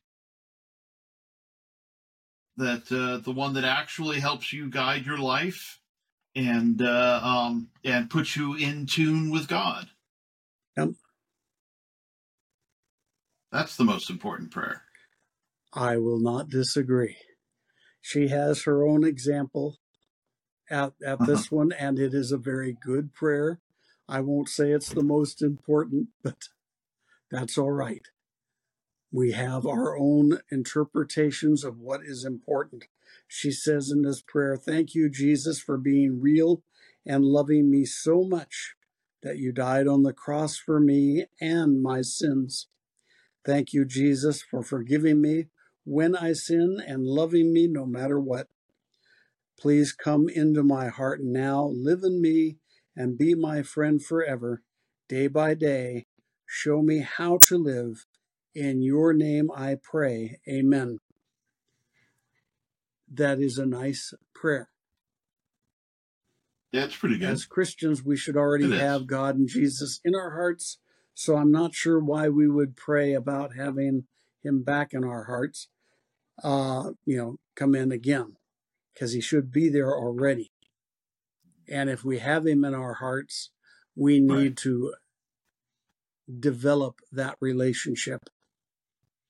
That uh, the one that actually helps you guide your life and uh, um, and puts you in tune with God. Yep. That's the most important prayer. I will not disagree. She has her own example at, at uh-huh. this one, and it is a very good prayer. I won't say it's the most important, but that's all right. We have our own interpretations of what is important. She says in this prayer, Thank you, Jesus, for being real and loving me so much that you died on the cross for me and my sins. Thank you, Jesus, for forgiving me when I sin and loving me no matter what. Please come into my heart now, live in me, and be my friend forever, day by day. Show me how to live. In your name I pray. Amen. That is a nice prayer. Yeah, it's pretty good. As Christians, we should already have God and Jesus in our hearts. So I'm not sure why we would pray about having him back in our hearts, uh, you know, come in again, because he should be there already. And if we have him in our hearts, we need Right. to develop that relationship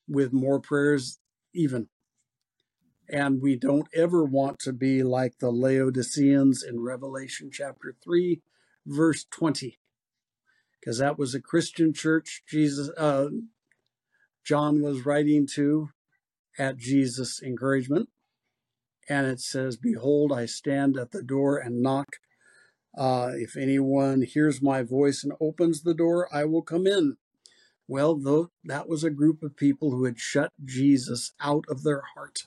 with more prayers, even. And we don't ever want to be like the Laodiceans in Revelation chapter 3, verse 20, because that was a Christian church Jesus, uh, John was writing to at Jesus' encouragement. And it says, Behold, I stand at the door and knock. Uh, if anyone hears my voice and opens the door, I will come in. Well, though that was a group of people who had shut Jesus out of their heart.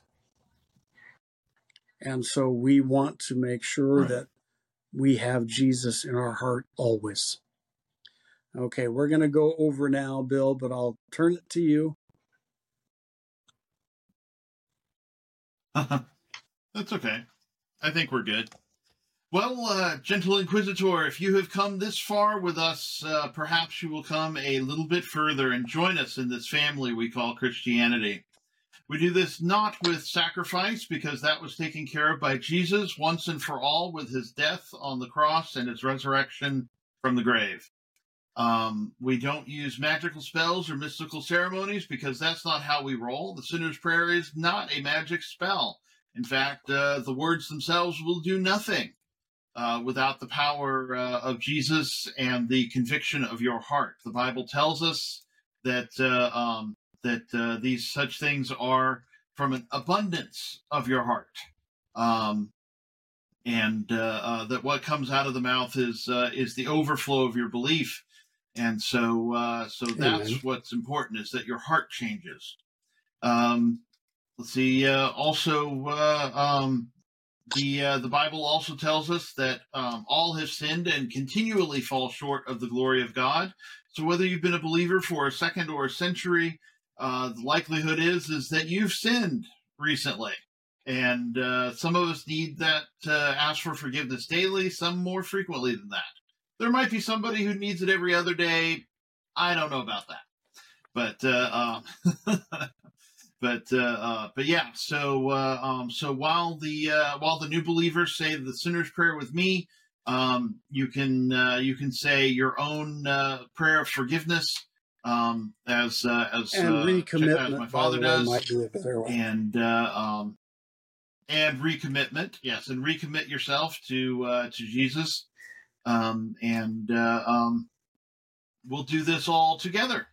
And so we want to make sure Right. that we have Jesus in our heart always. Okay, we're going to go over now, Bill, but I'll turn it to you. That's okay. I think we're good. Well, uh, gentle Inquisitor, if you have come this far with us, uh, perhaps you will come a little bit further and join us in this family we call Christianity. We do this not with sacrifice, because that was taken care of by Jesus once and for all with his death on the cross and his resurrection from the grave. Um, we don't use magical spells or mystical ceremonies because that's not how we roll. The sinner's prayer is not a magic spell. In fact, uh, the words themselves will do nothing uh, without the power uh, of Jesus and the conviction of your heart. The Bible tells us that uh, um, that uh, these such things are from an abundance of your heart, um, and uh, uh, that what comes out of the mouth is uh, is the overflow of your belief. And so, uh, so that's Amen. what's important is that your heart changes. Um, let's see. Uh, also, uh, um, the uh, the Bible also tells us that um, all have sinned and continually fall short of the glory of God. So whether you've been a believer for a second or a century, uh, the likelihood is is that you've sinned recently, and uh, some of us need that uh, ask for forgiveness daily. Some more frequently than that. There might be somebody who needs it every other day. I don't know about that, but uh, um, but uh, uh, but yeah. So uh, um, so while the uh, while the new believers say the sinner's prayer with me, um, you can uh, you can say your own uh, prayer of forgiveness um, as uh, as, And uh, as my father does, might be a better way. and uh, um, and recommitment. Yes, and recommit yourself to uh, to Jesus, um, and uh, um, we'll do this all together.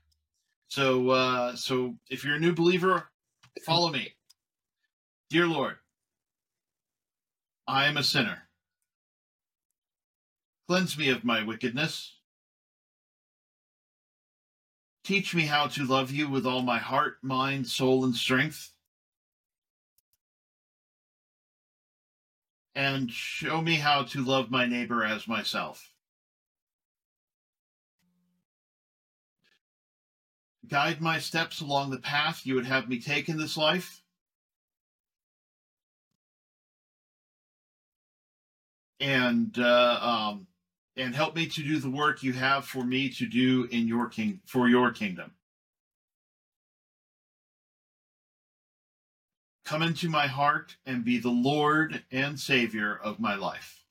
So uh, so if you're a new believer, follow me. Dear Lord, I am a sinner. Cleanse me of my wickedness. Teach me how to love you with all my heart, mind, soul, and strength. And show me how to love my neighbor as myself. Guide my steps along the path you would have me take in this life. And uh, um, and help me to do the work you have for me to do in your king for your kingdom. Come into my heart and be the Lord and Savior of my life.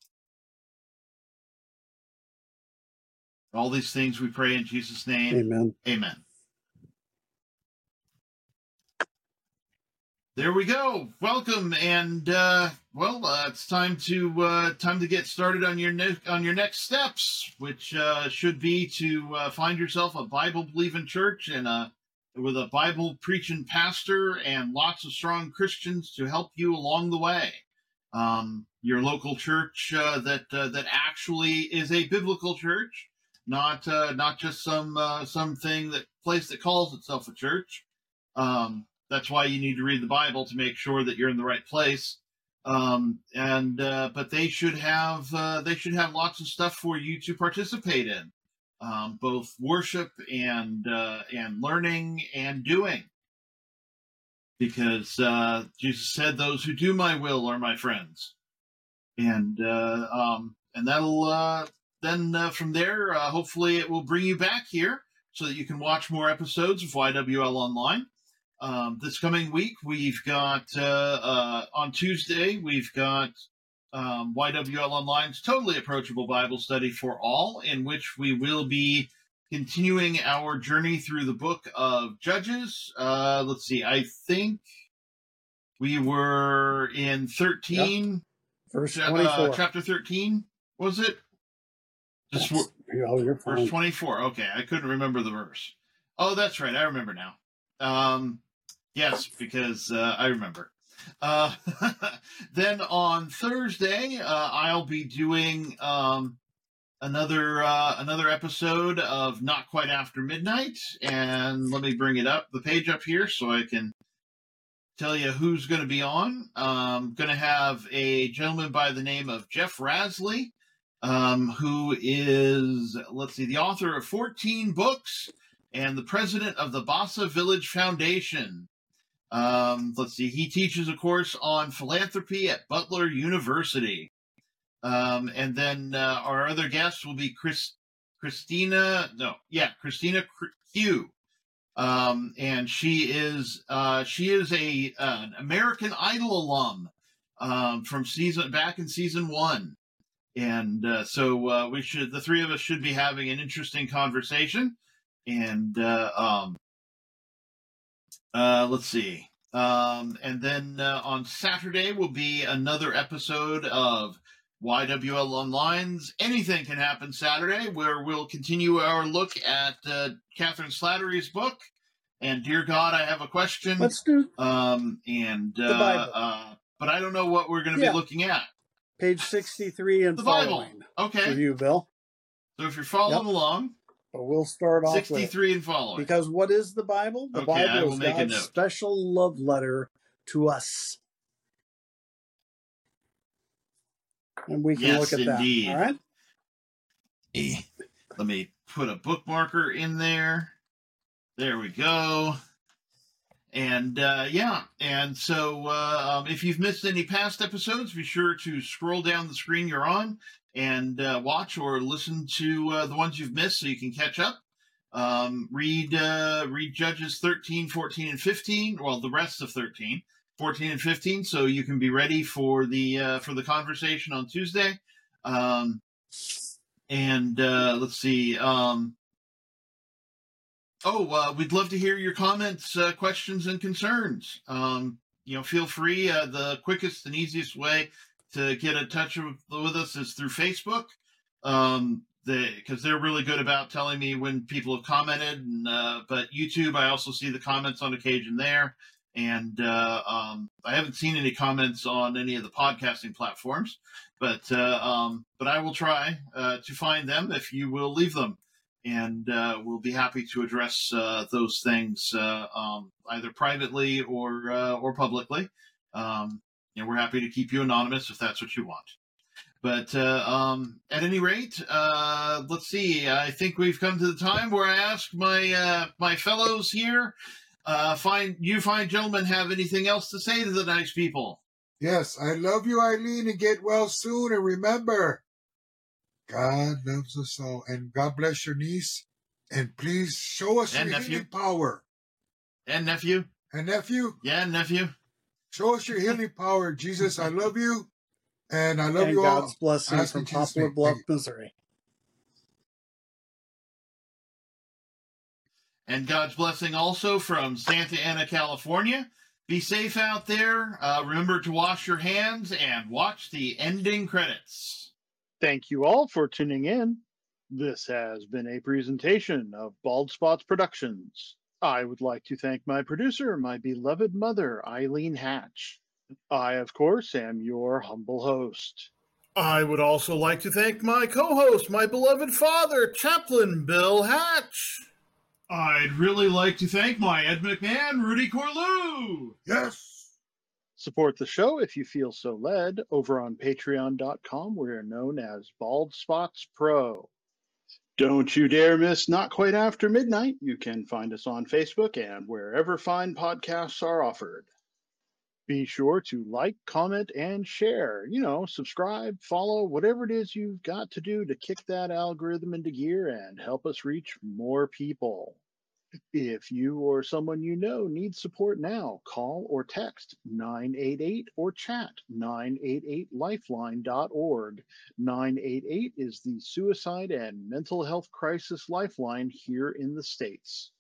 All these things we pray in Jesus' name. Amen. Amen. There we go. Welcome, and uh, well, uh, it's time to uh, time to get started on your ne- on your next steps, which uh, should be to uh, find yourself a Bible believing church and a with a Bible preaching pastor and lots of strong Christians to help you along the way. Um, your local church uh, that uh, that actually is a biblical church not uh, not just some uh, something that place that calls itself a church. Um, that's why you need to read the Bible to make sure that you're in the right place. Um, and uh, but they should have uh, they should have lots of stuff for you to participate in, um, both worship and uh, and learning and doing. Because uh, Jesus said, "Those who do my will are my friends," and uh, um, and that'll uh, then from there, hopefully, it will bring you back here so that you can watch more episodes of YWL Online. Um, this coming week, we've got uh, uh, on Tuesday, we've got um, YWL Online's Totally Approachable Bible Study for All, in which we will be continuing our journey through the book of Judges. Uh, let's see, I think we were in 13, Verse uh, 24. chapter 13, was it? Just oh, Verse 24. Okay, I couldn't remember the verse. Oh, that's right. I remember now. Um, yes, because uh, I remember. Uh, then on Thursday, uh, I'll be doing um, another uh, another episode of Not Quite After Midnight, and let me bring it up, the page up here, so I can tell you who's going to be on. Um, going to have a gentleman by the name of Jeff Rasley um, who is, let's see, the author of 14 books and the president of the Bassa Village Foundation. Um, let's see, he teaches a course on philanthropy at Butler University. Um, and then uh, our other guest will be Chris, Christina, no, yeah, Christina Q. Um, and she is uh, she is a an American Idol alum um, from season back in season one and uh, so uh, we should the three of us should be having an interesting conversation and uh, um, uh, let's see um, and then uh, on saturday will be another episode of ywl online's anything can happen saturday where we'll continue our look at uh, kathryn slattery's book and dear god i have a question Let's do um, and The Bible. uh, uh, but i don't know what we're going to Yeah. be looking at page 63 and the bible following okay for you, Bill. So if you're following Yep. along, But we'll start off with 63 and following. because what is the Bible? The Okay, Bible is God's special love letter to us. And we can Yes, look at indeed. that. All right. Let me put a bookmarker in there. There we go. And uh, yeah, and so uh, um, if you've missed any past episodes, be sure to scroll down the screen you're on and uh, watch or listen to uh, the ones you've missed so you can catch up. Um, read uh, read Judges 13, 14, and 15. Well, the rest of 13, 14, and 15, so you can be ready for the uh, for the conversation on Tuesday. Um, and uh, let's see. Um, oh, uh, we'd love to hear your comments, questions, and concerns. Um, you know, feel free. The quickest and easiest way to get in touch with, with us is through Facebook. Um, because they're really good about telling me when people have commented. And, uh, but YouTube, I also see the comments on occasion there. And uh, um, I haven't seen any comments on any of the podcasting platforms, but uh, um, but I will try uh, to find them if you will leave them, and uh, we'll be happy to address uh, those things um, either privately or or publicly. Um, and we're happy to keep you anonymous if that's what you want. But uh, um, at any rate, uh, let's see. I think we've come to the time where I ask my uh, my fellows here, uh, find you fine gentlemen have anything else to say to the nice people? Yes, I love you, Eileen, and get well soon. And remember, God loves us all. And God bless your niece. And please show us And your nephew. healing power. And nephew, And nephew, yeah, nephew. Show us your healing power. Jesus, I love you. And I love and you God's all. God's blessing from Poplar. Bluff, Thank Missouri. And God's blessing also from Santa Ana, California. Be safe out there. Uh, remember to wash your hands and watch the ending credits. Thank you all for tuning in. This has been a presentation of Bald Spots Productions. I would like to thank my producer, my beloved mother, Eileen Hatch. I, of course, am your humble host. I would also like to thank my co host, my beloved father, Chaplain Bill Hatch. I'd really like to thank my Ed McMahon, Rudy Corlew. Yes. Support the show if you feel so led over on patreon.com. We're known as Bald Spots Pro. Don't you dare miss Not Quite After Midnight. You can find us on Facebook and wherever fine podcasts are offered. Be sure to like, comment, and share. You know, subscribe, follow, whatever it is you've got to do to kick that algorithm into gear and help us reach more people. If you or someone you know needs support now, call or text 988 or chat 988lifeline.org. 988 is the suicide and mental health crisis lifeline here in the States.